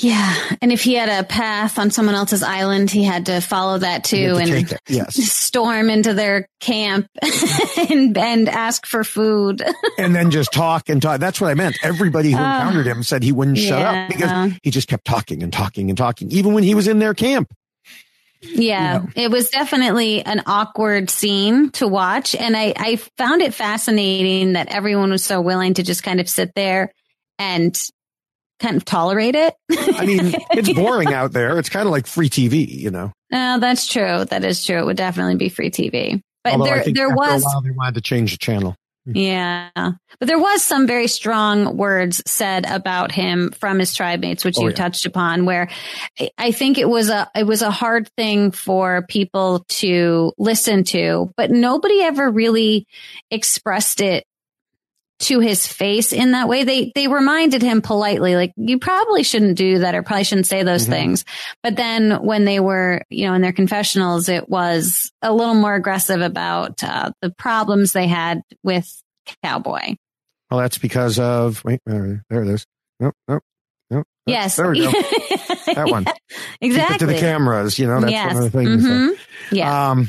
Yeah. And if he had a path on someone else's island, he had to follow that too to and. Yes. storm into their camp and, and ask for food. and then just talk and talk. That's what I meant. Everybody who Oh. encountered him said he wouldn't shut Yeah. up because he just kept talking and talking and talking, even when he was in their camp. Yeah, it was definitely an awkward scene to watch. And I, I found it fascinating that everyone was so willing to just kind of sit there and kind of tolerate it. I mean, it's boring out there. It's kind of like free TV, you know. No, that's true. That is true. It would definitely be free TV. But Although there, there was, a while they wanted to change the channel. Yeah, but there was some very strong words said about him from his tribe mates, which Oh, you yeah. touched upon, where I- I think it was a, it was a hard thing for people to listen to, but nobody ever really expressed it to his face in that way. They, they reminded him politely, like, you probably shouldn't do that or probably shouldn't say those Mhm. things. But then when they were, you know, in their confessionals, it was a little more aggressive about uh, the problems they had with Cowboy. Well, that's because of, wait, there, it is. Nope, nope, nope. Yes. There we go. That one. exactly. Keep it to the cameras, you know, that's yes. one of the things. Mhm. Yeah. Um,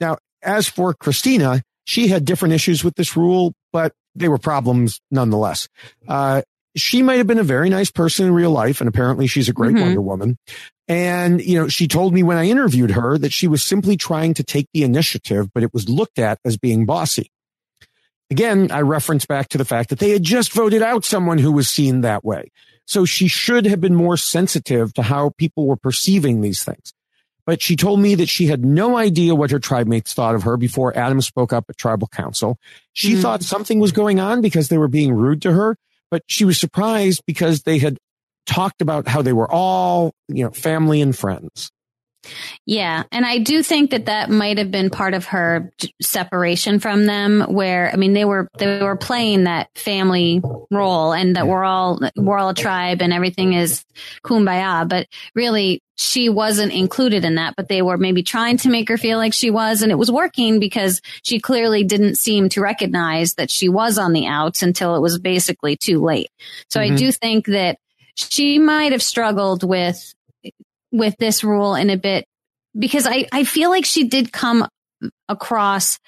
now, as for Christina, she had different issues with this rule, but they were problems nonetheless. Uh, she might have been a very nice person in real life, and apparently she's a great Mhm. Wonder Woman. And, you know, she told me when I interviewed her that she was simply trying to take the initiative, but it was looked at as being bossy. Again, I reference back to the fact that they had just voted out someone who was seen that way. So she should have been more sensitive to how people were perceiving these things but she told me that she had no idea what her tribe mates thought of her before Adam spoke up at tribal council. She Mm. thought something was going on because they were being rude to her, but she was surprised because they had talked about how they were all, you know, family and friends. Yeah. And I do think that that might have been part of her separation from them where, I mean, they were, they were playing that family role and that we're all, we're all a tribe and everything is kumbaya. But really she wasn't included in that, but they were maybe trying to make her feel like she was and it was working because she clearly didn't seem to recognize that she was on the outs until it was basically too late. So I Mhm. do think that she might have struggled with with this rule in a bit because I, I feel like she did come across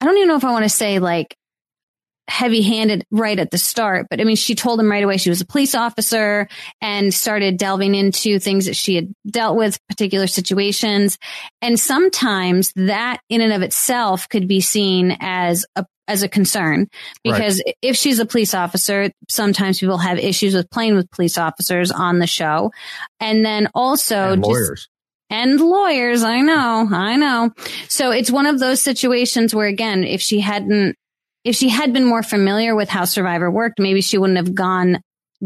I don't even know if I want to say like heavy handed right at the start, but I mean, she told him right away she was a police officer and started delving into things that she had dealt with, particular situations. And sometimes that in and of itself could be seen as a as a concern because right. if she's a police officer, sometimes people have issues with playing with police officers on the show. And then also and just, lawyers and lawyers. I know, I know. So it's one of those situations where again, if she hadn't, if she had been more familiar with how Survivor worked, maybe she wouldn't have gone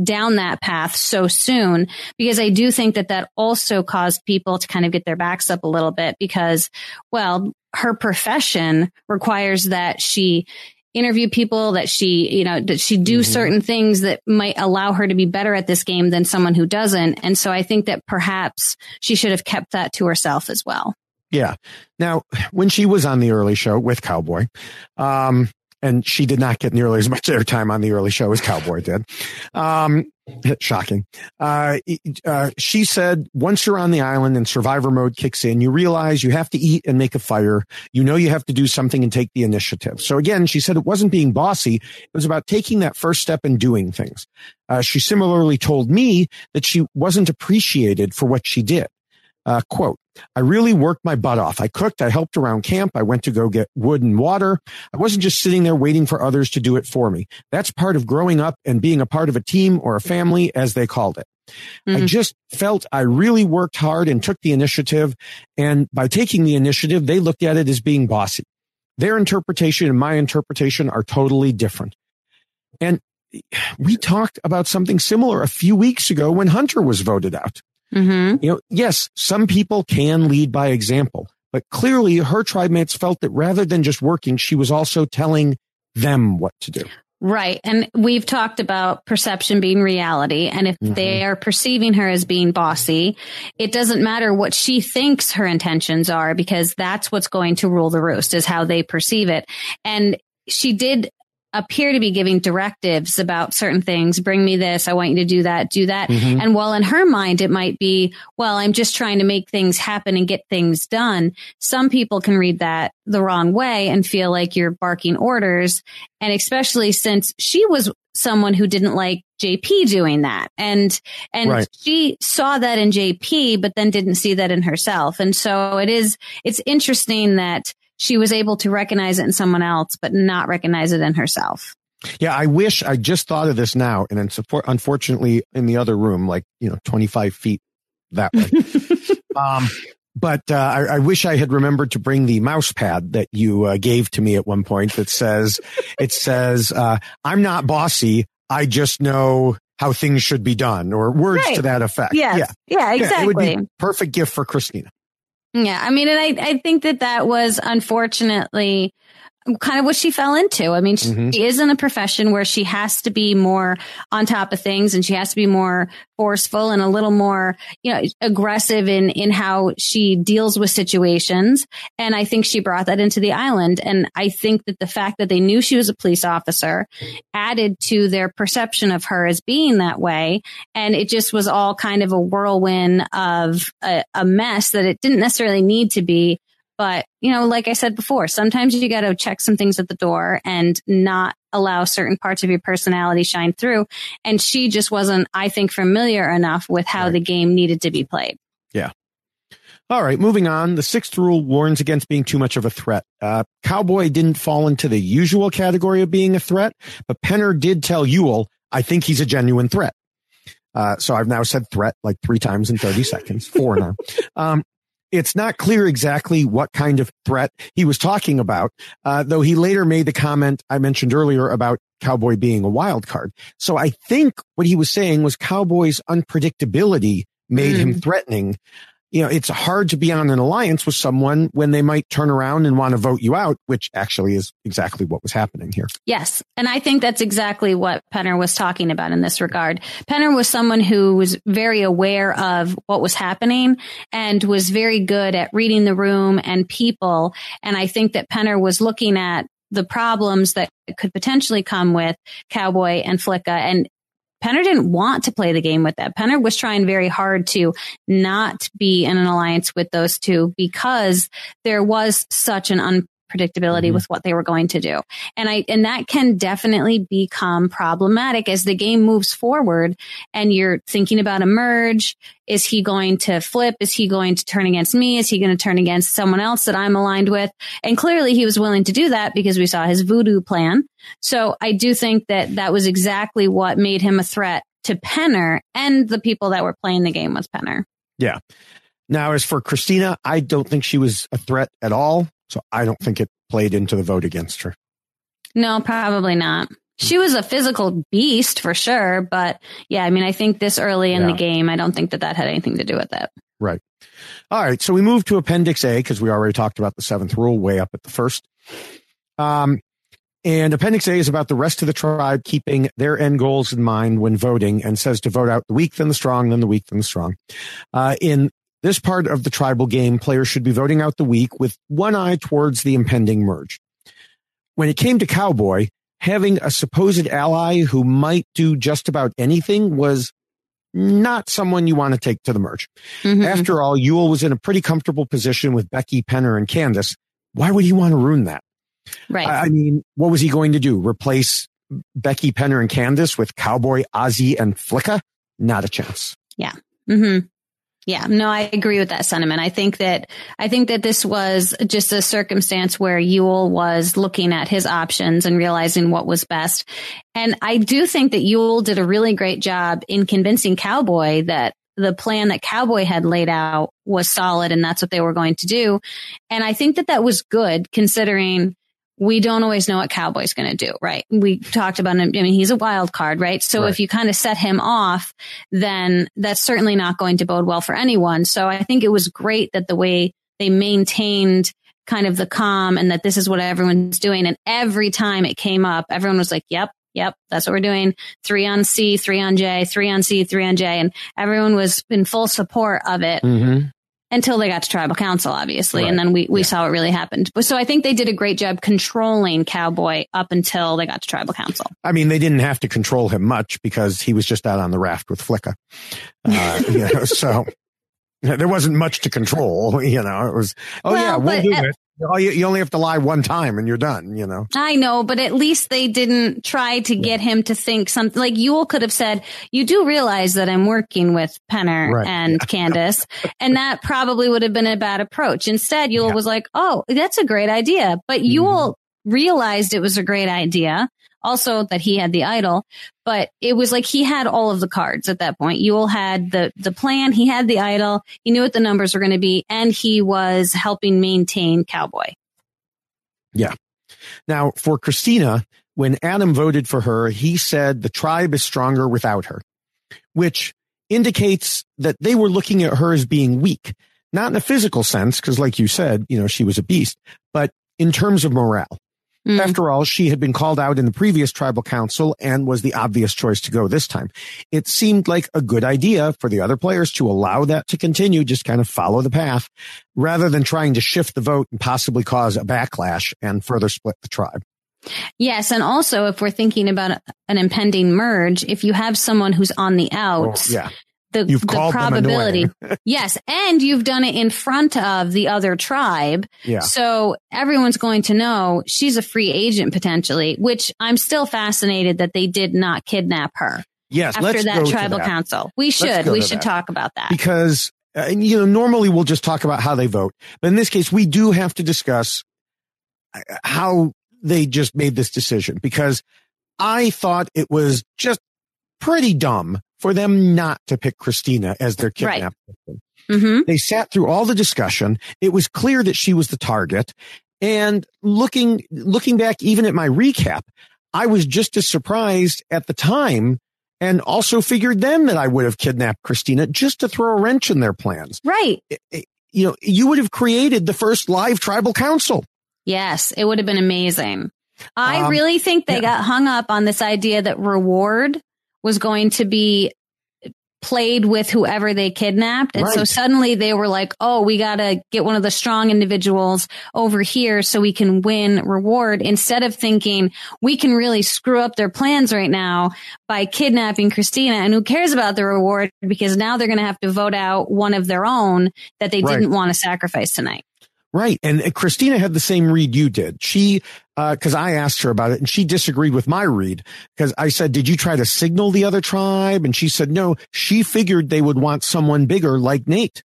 down that path so soon because I do think that that also caused people to kind of get their backs up a little bit because, well, her profession requires that she interview people that she, you know, that she do mm-hmm. certain things that might allow her to be better at this game than someone who doesn't. And so I think that perhaps she should have kept that to herself as well. Yeah. Now, when she was on the early show with Cowboy, um, and she did not get nearly as much airtime on the early show as Cowboy did. Um, shocking. Uh, uh, she said, once you're on the island and survivor mode kicks in, you realize you have to eat and make a fire. You know, you have to do something and take the initiative. So again, she said it wasn't being bossy. It was about taking that first step and doing things. Uh, she similarly told me that she wasn't appreciated for what she did. Uh, quote, I really worked my butt off. I cooked. I helped around camp. I went to go get wood and water. I wasn't just sitting there waiting for others to do it for me. That's part of growing up and being a part of a team or a family, as they called it. Mm-hmm. I just felt I really worked hard and took the initiative. And by taking the initiative, they looked at it as being bossy. Their interpretation and my interpretation are totally different. And we talked about something similar a few weeks ago when Hunter was voted out. Mm-hmm. You know, yes, some people can lead by example, but clearly her tribe mates felt that rather than just working, she was also telling them what to do. Right. And we've talked about perception being reality. And if mm-hmm. they are perceiving her as being bossy, it doesn't matter what she thinks her intentions are because that's what's going to rule the roost is how they perceive it. And she did appear to be giving directives about certain things. Bring me this. I want you to do that, do that. Mm-hmm. And while in her mind, it might be, well, I'm just trying to make things happen and get things done. Some people can read that the wrong way and feel like you're barking orders. And especially since she was someone who didn't like JP doing that. And, and right. she saw that in JP, but then didn't see that in herself. And so it is, it's interesting that she was able to recognize it in someone else, but not recognize it in herself. Yeah, I wish I just thought of this now, and unfortunately, in the other room, like you know, twenty five feet that way. um, but uh, I, I, wish I had remembered to bring the mouse pad that you uh, gave to me at one point. That says, "It says uh, I'm not bossy. I just know how things should be done," or words right. to that effect. Yes. Yeah, yeah, exactly. Yeah, it would be perfect gift for Christina. Yeah, I mean, and I, I think that that was unfortunately kind of what she fell into. I mean, mm-hmm. she is in a profession where she has to be more on top of things and she has to be more forceful and a little more, you know, aggressive in, in how she deals with situations. And I think she brought that into the island. And I think that the fact that they knew she was a police officer added to their perception of her as being that way. And it just was all kind of a whirlwind of a, a mess that it didn't necessarily need to be but, you know, like I said before, sometimes you got to check some things at the door and not allow certain parts of your personality shine through. And she just wasn't, I think, familiar enough with how right. the game needed to be played. Yeah. All right, moving on. The sixth rule warns against being too much of a threat. Uh, Cowboy didn't fall into the usual category of being a threat, but Penner did tell Yul, I think he's a genuine threat. Uh, so I've now said threat like three times in 30 seconds, four now. Um, it's not clear exactly what kind of threat he was talking about, uh, though he later made the comment I mentioned earlier about Cowboy being a wild card. So I think what he was saying was Cowboy's unpredictability made mm. him threatening you know, it's hard to be on an alliance with someone when they might turn around and want to vote you out, which actually is exactly what was happening here. Yes. And I think that's exactly what Penner was talking about in this regard. Penner was someone who was very aware of what was happening and was very good at reading the room and people. And I think that Penner was looking at the problems that could potentially come with Cowboy and Flicka and Penner didn't want to play the game with that. Penner was trying very hard to not be in an alliance with those two because there was such an predictability Mm-hmm. with what they were going to do. And I, and that can definitely become problematic as the game moves forward and you're thinking about a merge. Is he going to flip? Is he going to turn against me? Is he going to turn against someone else that I'm aligned with? And clearly he was willing to do that because we saw his voodoo plan. So I do think that that was exactly what made him a threat to Penner and the people that were playing the game with Penner. Yeah. Now, as for Christina, I don't think she was a threat at all. So I don't think it played into the vote against her. No, probably not. She was a physical beast for sure, but yeah, I mean, I think this early in Yeah. the game, I don't think that that had anything to do with it. Right. All right. So we move to Appendix A because we already talked about the seventh rule way up at the first. Um, and Appendix A is about the rest of the tribe keeping their end goals in mind when voting and says to vote out the weak, then the strong, then the weak, then the strong. Uh, in this part of the tribal game, players should be voting out the weak with one eye towards the impending merge. When it came to Cowboy, having a supposed ally who might do just about anything was not someone you want to take to the merge. After all, Yul was in a pretty comfortable position with Becky, Penner, and Candice. Why would he want to ruin that? Right. I mean, what was he going to do? Replace Becky, Penner, and Candice with Cowboy, Ozzy, and Flicka? Not a chance. Yeah. hmm Yeah. No, I agree with that sentiment. I think that, I think that this was just a circumstance where Yul was looking at his options and realizing what was best. And I do think that Yul did a really great job in convincing Cowboy that the plan that Cowboy had laid out was solid and that's what they were going to do. And I think that that was good considering we don't always know what Cowboy's going to do, right? We talked about him. I mean, he's a wild card, right? So Right. if you kind of set him off, then that's certainly not going to bode well for anyone. So I think it was great that the way they maintained kind of the calm and that this is what everyone's doing. And every time it came up, everyone was like, yep, yep, that's what we're doing. Three on C, three on J, three on C, three on J. And everyone was in full support of it Mm-hmm. Until they got to tribal council, obviously. And then we, we saw what really happened. So I think they did a great job controlling Cowboy up until they got to tribal council. I mean, they didn't have to control him much because he was just out on the raft with Flicka. Uh, you know, so there wasn't much to control. You know, it was, oh Well, yeah, we'll do at- it. Oh, you, you only have to lie one time and you're done. You know. I know, but at least they didn't try to get him to think something like Yul could have said, you do realize that I'm working with Penner Right. and Candice. And that probably would have been a bad approach. Instead, Yul was like, Oh, that's a great idea. But Yul mm-hmm. realized it was a great idea. Also that he had the idol, but it was like he had all of the cards at that point. Yul had the, the plan. He had the idol. He knew what the numbers were going to be and he was helping maintain Cowboy. Yeah. Now, for Christina, when Adam voted for her, he said the tribe is stronger without her, which indicates that they were looking at her as being weak, not in a physical sense, because like you said, you know, she was a beast, but in terms of morale. Mm. After all, she had been called out in the previous tribal council and was the obvious choice to go this time. It seemed like a good idea for the other players to allow that to continue, just kind of follow the path rather than trying to shift the vote and possibly cause a backlash and further split the tribe. Yes, and also if we're thinking about an impending merge, if you have someone who's on the oh, outs, Oh, yeah. The, You've the probability, yes, and you've done it in front of the other tribe, Yeah. so everyone's going to know she's a free agent potentially. Which I'm still fascinated that they did not kidnap her. Yes, after let's that go to tribal that. council, we should we should that. talk about that. because uh, you know normally we'll just talk about how they vote but in this case we do have to discuss uh, how they just made this decision because i thought it was just pretty dumb for them not to pick christina as their Right. kidnap victim. Mm-hmm. they sat through all the discussion it was clear that she was the target and looking looking back even at my recap i was just as surprised at the time and also figured then that I would have kidnapped Christina just to throw a wrench in their plans. Right. You know, you would have created the first live tribal council. Yes, it would have been amazing. I Um, really think they got hung up on this idea that reward was going to be played with whoever they kidnapped. And so suddenly they were like, oh, we got to get one of the strong individuals over here so we can win reward instead of thinking we can really screw up their plans right now by kidnapping Christina. And who cares about the reward because now they're going to have to vote out one of their own that they Right. didn't want to sacrifice tonight. Right. And Christina had the same read you did. She, uh, cause I asked her about it and she disagreed with my read because I said, did you try to signal the other tribe? And she said, no, she figured they would want someone bigger like Nate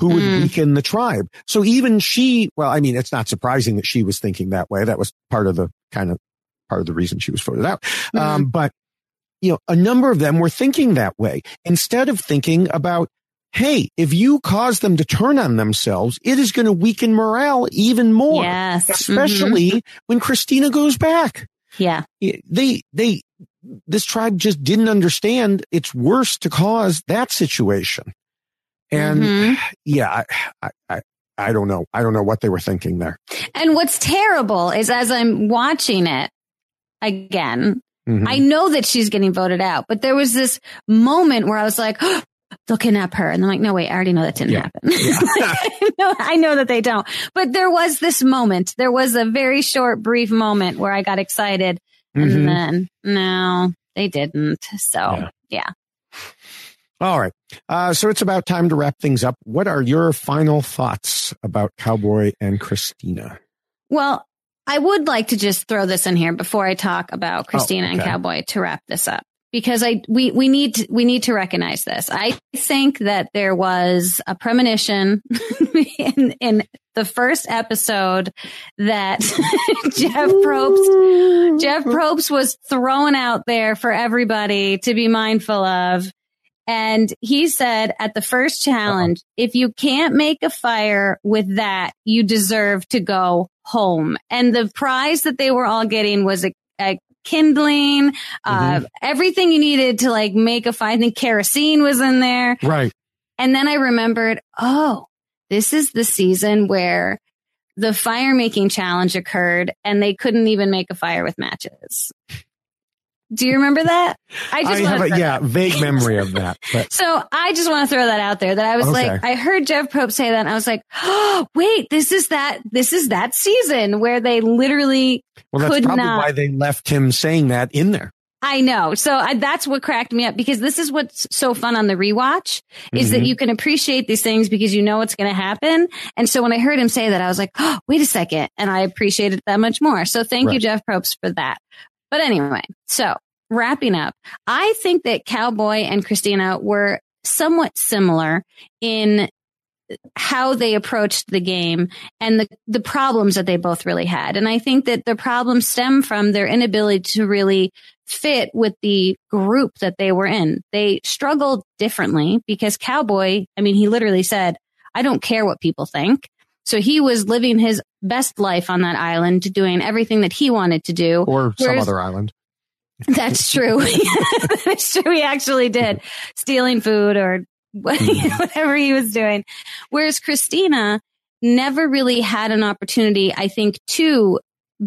who would Mm. weaken the tribe. So even she, well, I mean, it's not surprising that she was thinking that way. That was part of the kind of part of the reason she was voted out. Um, but you know, a number of them were thinking that way instead of thinking about, Hey, if you cause them to turn on themselves, it is going to weaken morale even more. Yes. Especially when Christina goes back. Yeah. They, they, this tribe just didn't understand it's worse to cause that situation. And Mhm. yeah, I, I, I don't know. I don't know what they were thinking there. And what's terrible is as I'm watching it again, Mhm. I know that she's getting voted out, but there was this moment where I was like, oh, they'll kidnap her. And I'm like, no, wait, I already know that didn't happen. I, know, I know that they don't. But there was this moment. There was a very short, brief moment where I got excited. Mhm. And then, no, they didn't. So, yeah. All right. Uh, so it's about time to wrap things up. What are your final thoughts about Cowboy and Christina? Well, I would like to just throw this in here before I talk about Christina and Oh, okay. Cowboy to wrap this up because I we we need to, we need to recognize this. I think that there was a premonition in in the first episode that Jeff Probst Jeff Probst was thrown out there for everybody to be mindful of. And he said at the first uh-huh. challenge, if you can't make a fire with that, you deserve to go home. And the prize that they were all getting was a, a kindling, uh, everything you needed to like make a fire. I think kerosene was in there. Right. And then I remembered, oh, this is the season where the fire making challenge occurred and they couldn't even make a fire with matches. Do you remember that? I just have a yeah vague memory of that. But so I just want to throw that out there that I was Okay. like, I heard Jeff Probst say that and I was like, oh, wait, this is that, this is that season where they literally well, that's could probably not. why they left him saying that in there. I know. So I, that's what cracked me up because this is what's so fun on the rewatch is that Mhm. you can appreciate these things because you know what's going to happen. And so when I heard him say that, I was like, oh, wait a second. And I appreciated it that much more. So thank you, Jeff Probst, for that. But anyway, so wrapping up, I think that Cowboy and Christina were somewhat similar in how they approached the game and the, the problems that they both really had. And I think that the problems stem from their inability to really fit with the group that they were in. They struggled differently because Cowboy, I mean, he literally said, I don't care what people think. So he was living his best life on that island, doing everything that he wanted to do. Or some other island. that's true. That's true. He actually did stealing food or hmm. whatever he was doing. Whereas Christina never really had an opportunity, I think, to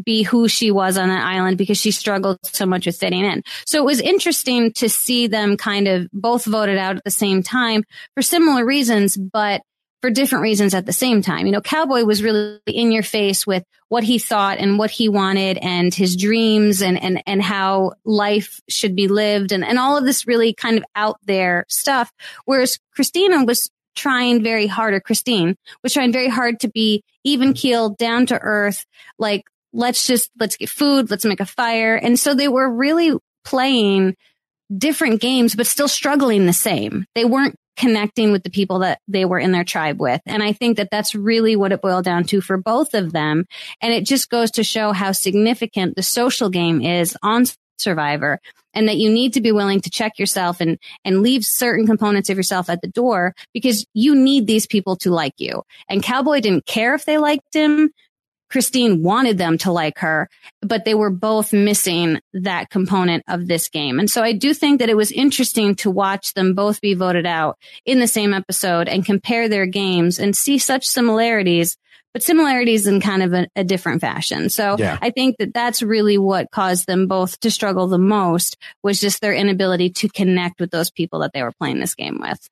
be who she was on that island because she struggled so much with fitting in. So it was interesting to see them kind of both voted out at the same time for similar reasons, but for different reasons at the same time. You know, Cowboy was really in your face with what he thought and what he wanted and his dreams and, and, and how life should be lived and, and all of this really kind of out there stuff. Whereas Christina was trying very hard, or Christine was trying very hard to be even keeled, down to earth, like, let's just, let's get food, let's make a fire. And so they were really playing different games, but still struggling the same. They weren't connecting with the people that they were in their tribe with. And I think that that's really what it boiled down to for both of them. And it just goes to show how significant the social game is on Survivor and that you need to be willing to check yourself and, and leave certain components of yourself at the door because you need these people to like you. And Cowboy didn't care if they liked him. Christine wanted them to like her, but they were both missing that component of this game. And so I do think that it was interesting to watch them both be voted out in the same episode and compare their games and see such similarities, but similarities in kind of a, a different fashion. So Yeah. I think that that's really what caused them both to struggle the most was just their inability to connect with those people that they were playing this game with.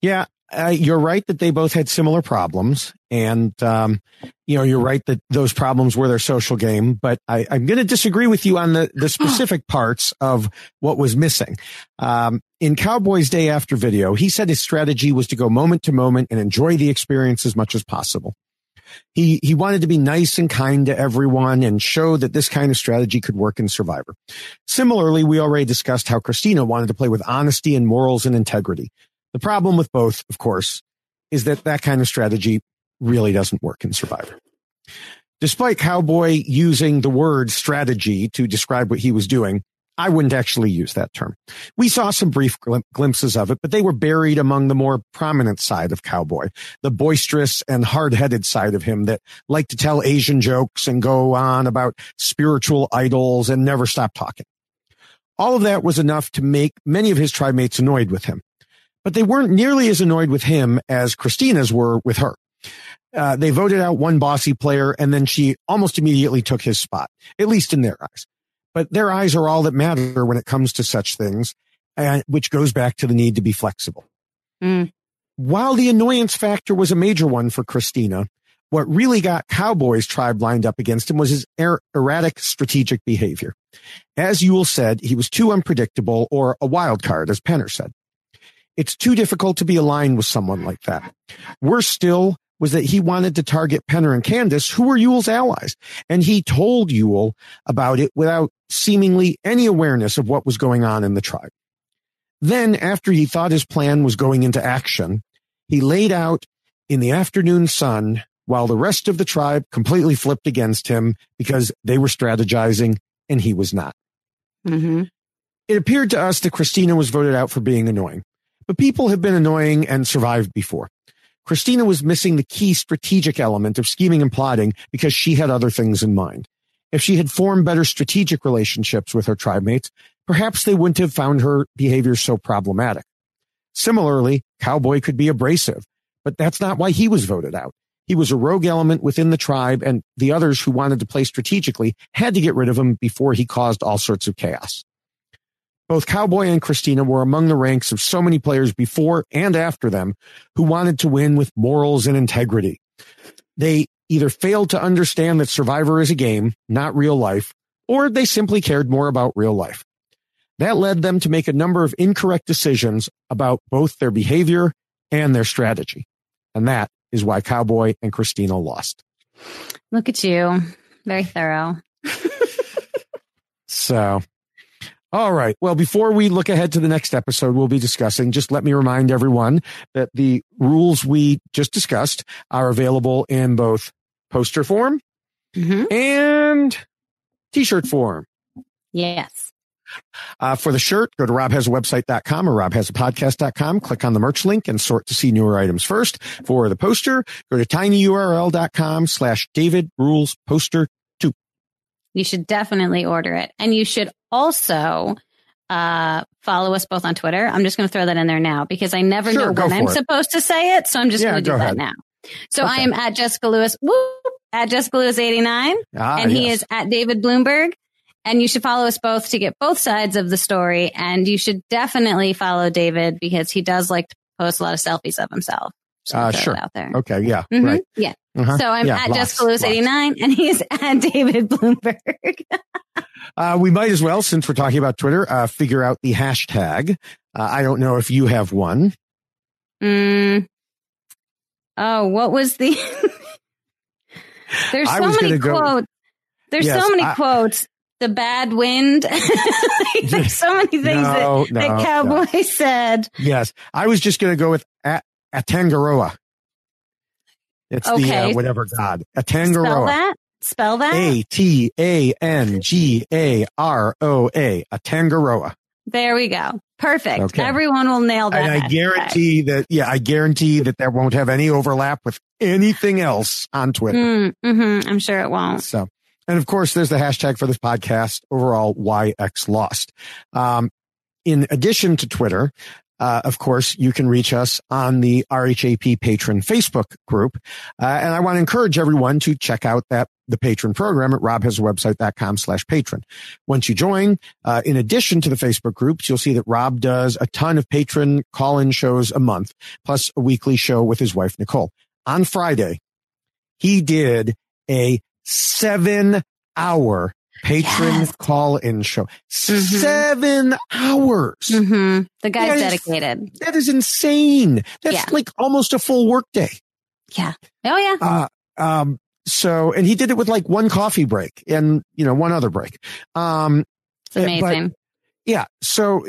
Yeah, uh, you're right that they both had similar problems, and um, you know you're right that those problems were their social game. But I, I'm going to disagree with you on the the specific parts of what was missing. Um, in Cowboys Day After video, he said his strategy was to go moment to moment and enjoy the experience as much as possible. He, he wanted to be nice and kind to everyone and show that this kind of strategy could work in Survivor. Similarly, we already discussed how Christina wanted to play with honesty and morals and integrity. The problem with both, of course, is that that kind of strategy really doesn't work in Survivor. Despite Cowboy using the word strategy to describe what he was doing, I wouldn't actually use that term. We saw some brief glim- glimpses of it, but they were buried among the more prominent side of Cowboy, the boisterous and hard-headed side of him that liked to tell Asian jokes and go on about spiritual idols and never stop talking. All of that was enough to make many of his tribe mates annoyed with him, but they weren't nearly as annoyed with him as Christina's were with her. Uh, they voted out one bossy player and then she almost immediately took his spot, at least in their eyes but their eyes are all that matter when it comes to such things, and which goes back to the need to be flexible. Mm. While the annoyance factor was a major one for Christina, what really got Cowboy's tribe lined up against him was his er- erratic strategic behavior. As Yul said, he was too unpredictable or a wild card, as Penner said. It's too difficult to be aligned with someone like that. Worse still, was that he wanted to target Penner and Candice, who were Yul's allies. And he told Yul about it without seemingly any awareness of what was going on in the tribe. Then, after he thought his plan was going into action, he laid out in the afternoon sun while the rest of the tribe completely flipped against him because they were strategizing and he was not. Mm-hmm. It appeared to us that Christina was voted out for being annoying, but people have been annoying and survived before. Christina was missing the key strategic element of scheming and plotting because she had other things in mind. If she had formed better strategic relationships with her tribe mates, perhaps they wouldn't have found her behavior so problematic. Similarly, Cowboy could be abrasive, but that's not why he was voted out. He was a rogue element within the tribe and the others who wanted to play strategically had to get rid of him before he caused all sorts of chaos. Both Cowboy and Christina were among the ranks of so many players before and after them who wanted to win with morals and integrity. They either failed to understand that Survivor is a game, not real life, or they simply cared more about real life. That led them to make a number of incorrect decisions about both their behavior and their strategy. And that is why Cowboy and Christina lost. Look at you. Very thorough. So, all right. Well, before we look ahead to the next episode we'll be discussing, just let me remind everyone that the rules we just discussed are available in both poster form Mm-hmm. and t-shirt form. Yes. Uh, for the shirt, go to robhasawebsite.com or robhasapodcast.com, click on the merch link and sort to see newer items first. For the poster, go to tinyurl.com slash David rules poster two. You should definitely order it. And you should also uh, follow us both on Twitter. I'm just going to throw that in there now because I never Sure, know when I'm it. supposed to say it. So I'm just Yeah, going to do go that ahead. now. So Okay. I am at Jessica Lewis, whoop, at Jessica Lewis 89. Ah, and he is at David Bloomberg. And you should follow us both to get both sides of the story. And you should definitely follow David because he does like to post a lot of selfies of himself. Uh, sure. out there. Okay. Yeah. Mhm. Right. Yeah. Uh-huh. So I'm Yeah, at lots, Jessica Lewis lots. 89 and he's at David Bloomberg. Uh, we might as well, since we're talking about Twitter, uh, figure out the hashtag. Uh, I don't know if you have one. Mm. Oh, what was the? There's so many go- quotes. There's Yes, so many I- quotes. The bad wind. There's so many things No, that, no, that no. Cowboy said. Yes. I was just going to go with a- Atangaroa. It's the uh, whatever god. A tangaroa. Spell that. Spell that. A T A N G A R O A. Atangaroa. There we go. Perfect. Okay. Everyone will nail that. And I guarantee that, yeah, I guarantee that that won't have any overlap with anything else on Twitter. Mm, hmm I'm sure it won't. So, and of course, there's the hashtag for this podcast, overall YX Lost. Um, in addition to Twitter, uh, of course, you can reach us on the RHAP patron Facebook group. Uh, and I want to encourage everyone to check out that the patron program at robhasawebsite.com slash patron. Once you join, uh, in addition to the Facebook groups, you'll see that Rob does a ton of patron call-in shows a month, plus a weekly show with his wife, Nicole. On Friday, he did a seven hour patron Yes. call in show. Mhm. Seven hours. hmm The guy's That is- dedicated. That is insane. That's Yeah. like almost a full workday. Yeah. Oh yeah. Uh, um, so, and he did it with like one coffee break and, you know, one other break. Um, It's amazing. but, yeah. So,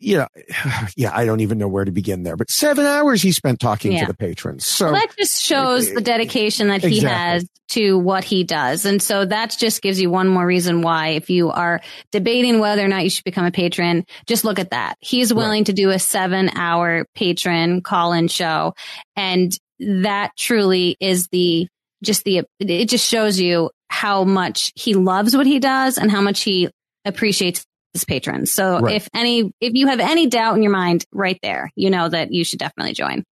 yeah, yeah, I don't even know where to begin there, but seven hours he spent talking Yeah. to the patrons. So well, that just shows the dedication that he Exactly. has to what he does. And so that just gives you one more reason why, if you are debating whether or not you should become a patron, just look at that. He's willing to do a seven hour patron call in show. And that truly is the, just the, it just shows you how much he loves what he does and how much he appreciates his patrons. So Right. if any, if you have any doubt in your mind right there, you know that you should definitely join.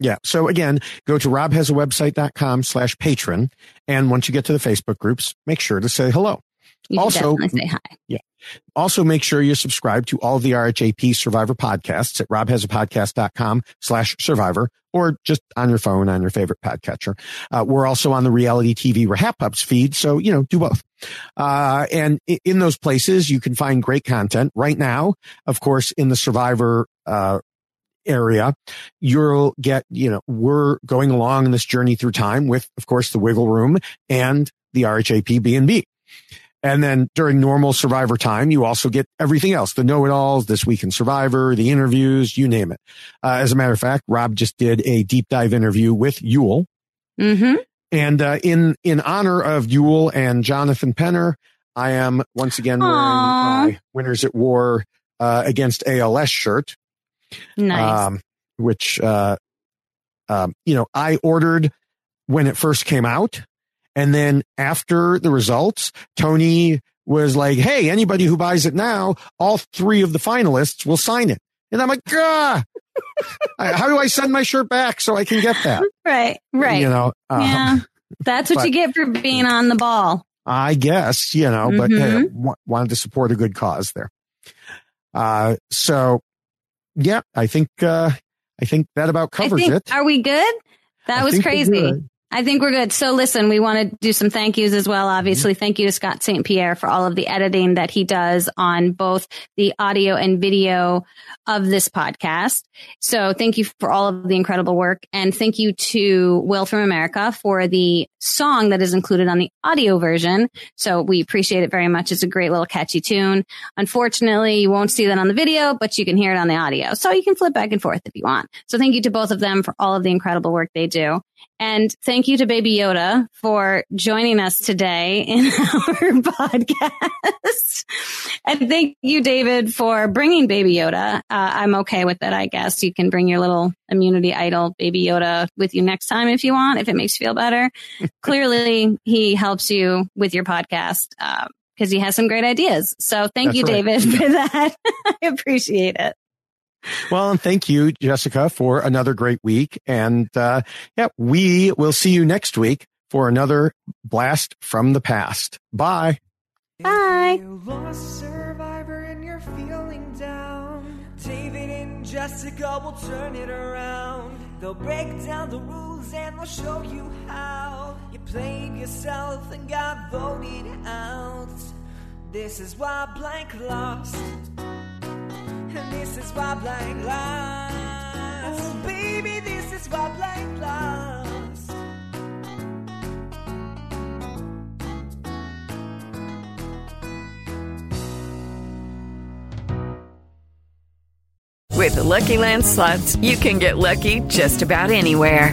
Yeah. So again, go to robhasawebsite.com slash patron. And once you get to the Facebook groups, make sure to say hello. You also, definitely say hi. Yeah. Also make sure you subscribe to all the RHAP Survivor podcasts at robhasapodcast.com slash survivor or just on your phone on your favorite podcatcher. Uh, we're also on the reality TV RHAPups feed. So, you know, do both. Uh, and in those places, you can find great content right now. Of course, in the survivor, uh, area, you'll get, you know, we're going along in this journey through time with, of course, the wiggle room and the RHAP B&B. And then during normal survivor time, you also get everything else, the know-it-alls, this week in survivor, the interviews, you name it. Uh, as a matter of fact, Rob just did a deep dive interview with Yul. Mm-hmm. And, uh, in, in honor of Yul and Jonathan Penner, I am once again wearing Aw. my Winners at War, uh, against ALS shirt Nice. um, which, uh, um, you know, I ordered when it first came out. And then after the results, Tony was like, Hey, anybody who buys it now, all three of the finalists will sign it. And I'm like, ah, how do I send my shirt back so I can get that? right. Right. You know, uh, yeah. That's what but- you get for being on the ball. I guess, you know, but uh, Mhm. wa- wanted to support a good cause there. Uh, so yeah, I think, uh, I think that about I covers think, it. Are we good? That I was crazy. I think we're good. So listen, we want to do some thank yous as well. Obviously, Mm-hmm. thank you to Scott St. Pierre for all of the editing that he does on both the audio and video of this podcast. So thank you for all of the incredible work. And thank you to Will from America for the song that is included on the audio version. So we appreciate it very much. It's a great little catchy tune. Unfortunately, you won't see that on the video, but you can hear it on the audio. So you can flip back and forth if you want. So thank you to both of them for all of the incredible work they do. And thank you to Baby Yoda for joining us today in our podcast. And thank you, David, for bringing Baby Yoda. Uh, I'm okay with it, I guess. You can bring your little immunity idol, Baby Yoda, with you next time if you want, if it makes you feel better. Clearly, he helps you with your podcast. Uh, because he has some great ideas. So thank That's you, right. David, for that. I appreciate it. Well, and thank you, Jessica, for another great week. And uh, yeah, we will see you next week for another blast from the past. Bye. Bye. Lost survivor and you're feeling down. David and Jessica will turn it around. They'll break down the rules and they'll show you how. You played yourself and got voted out. This is why blank lost. And this is why blank lost. Oh, baby, this is blank lost. With the Lucky Land slots, you can get lucky just about anywhere.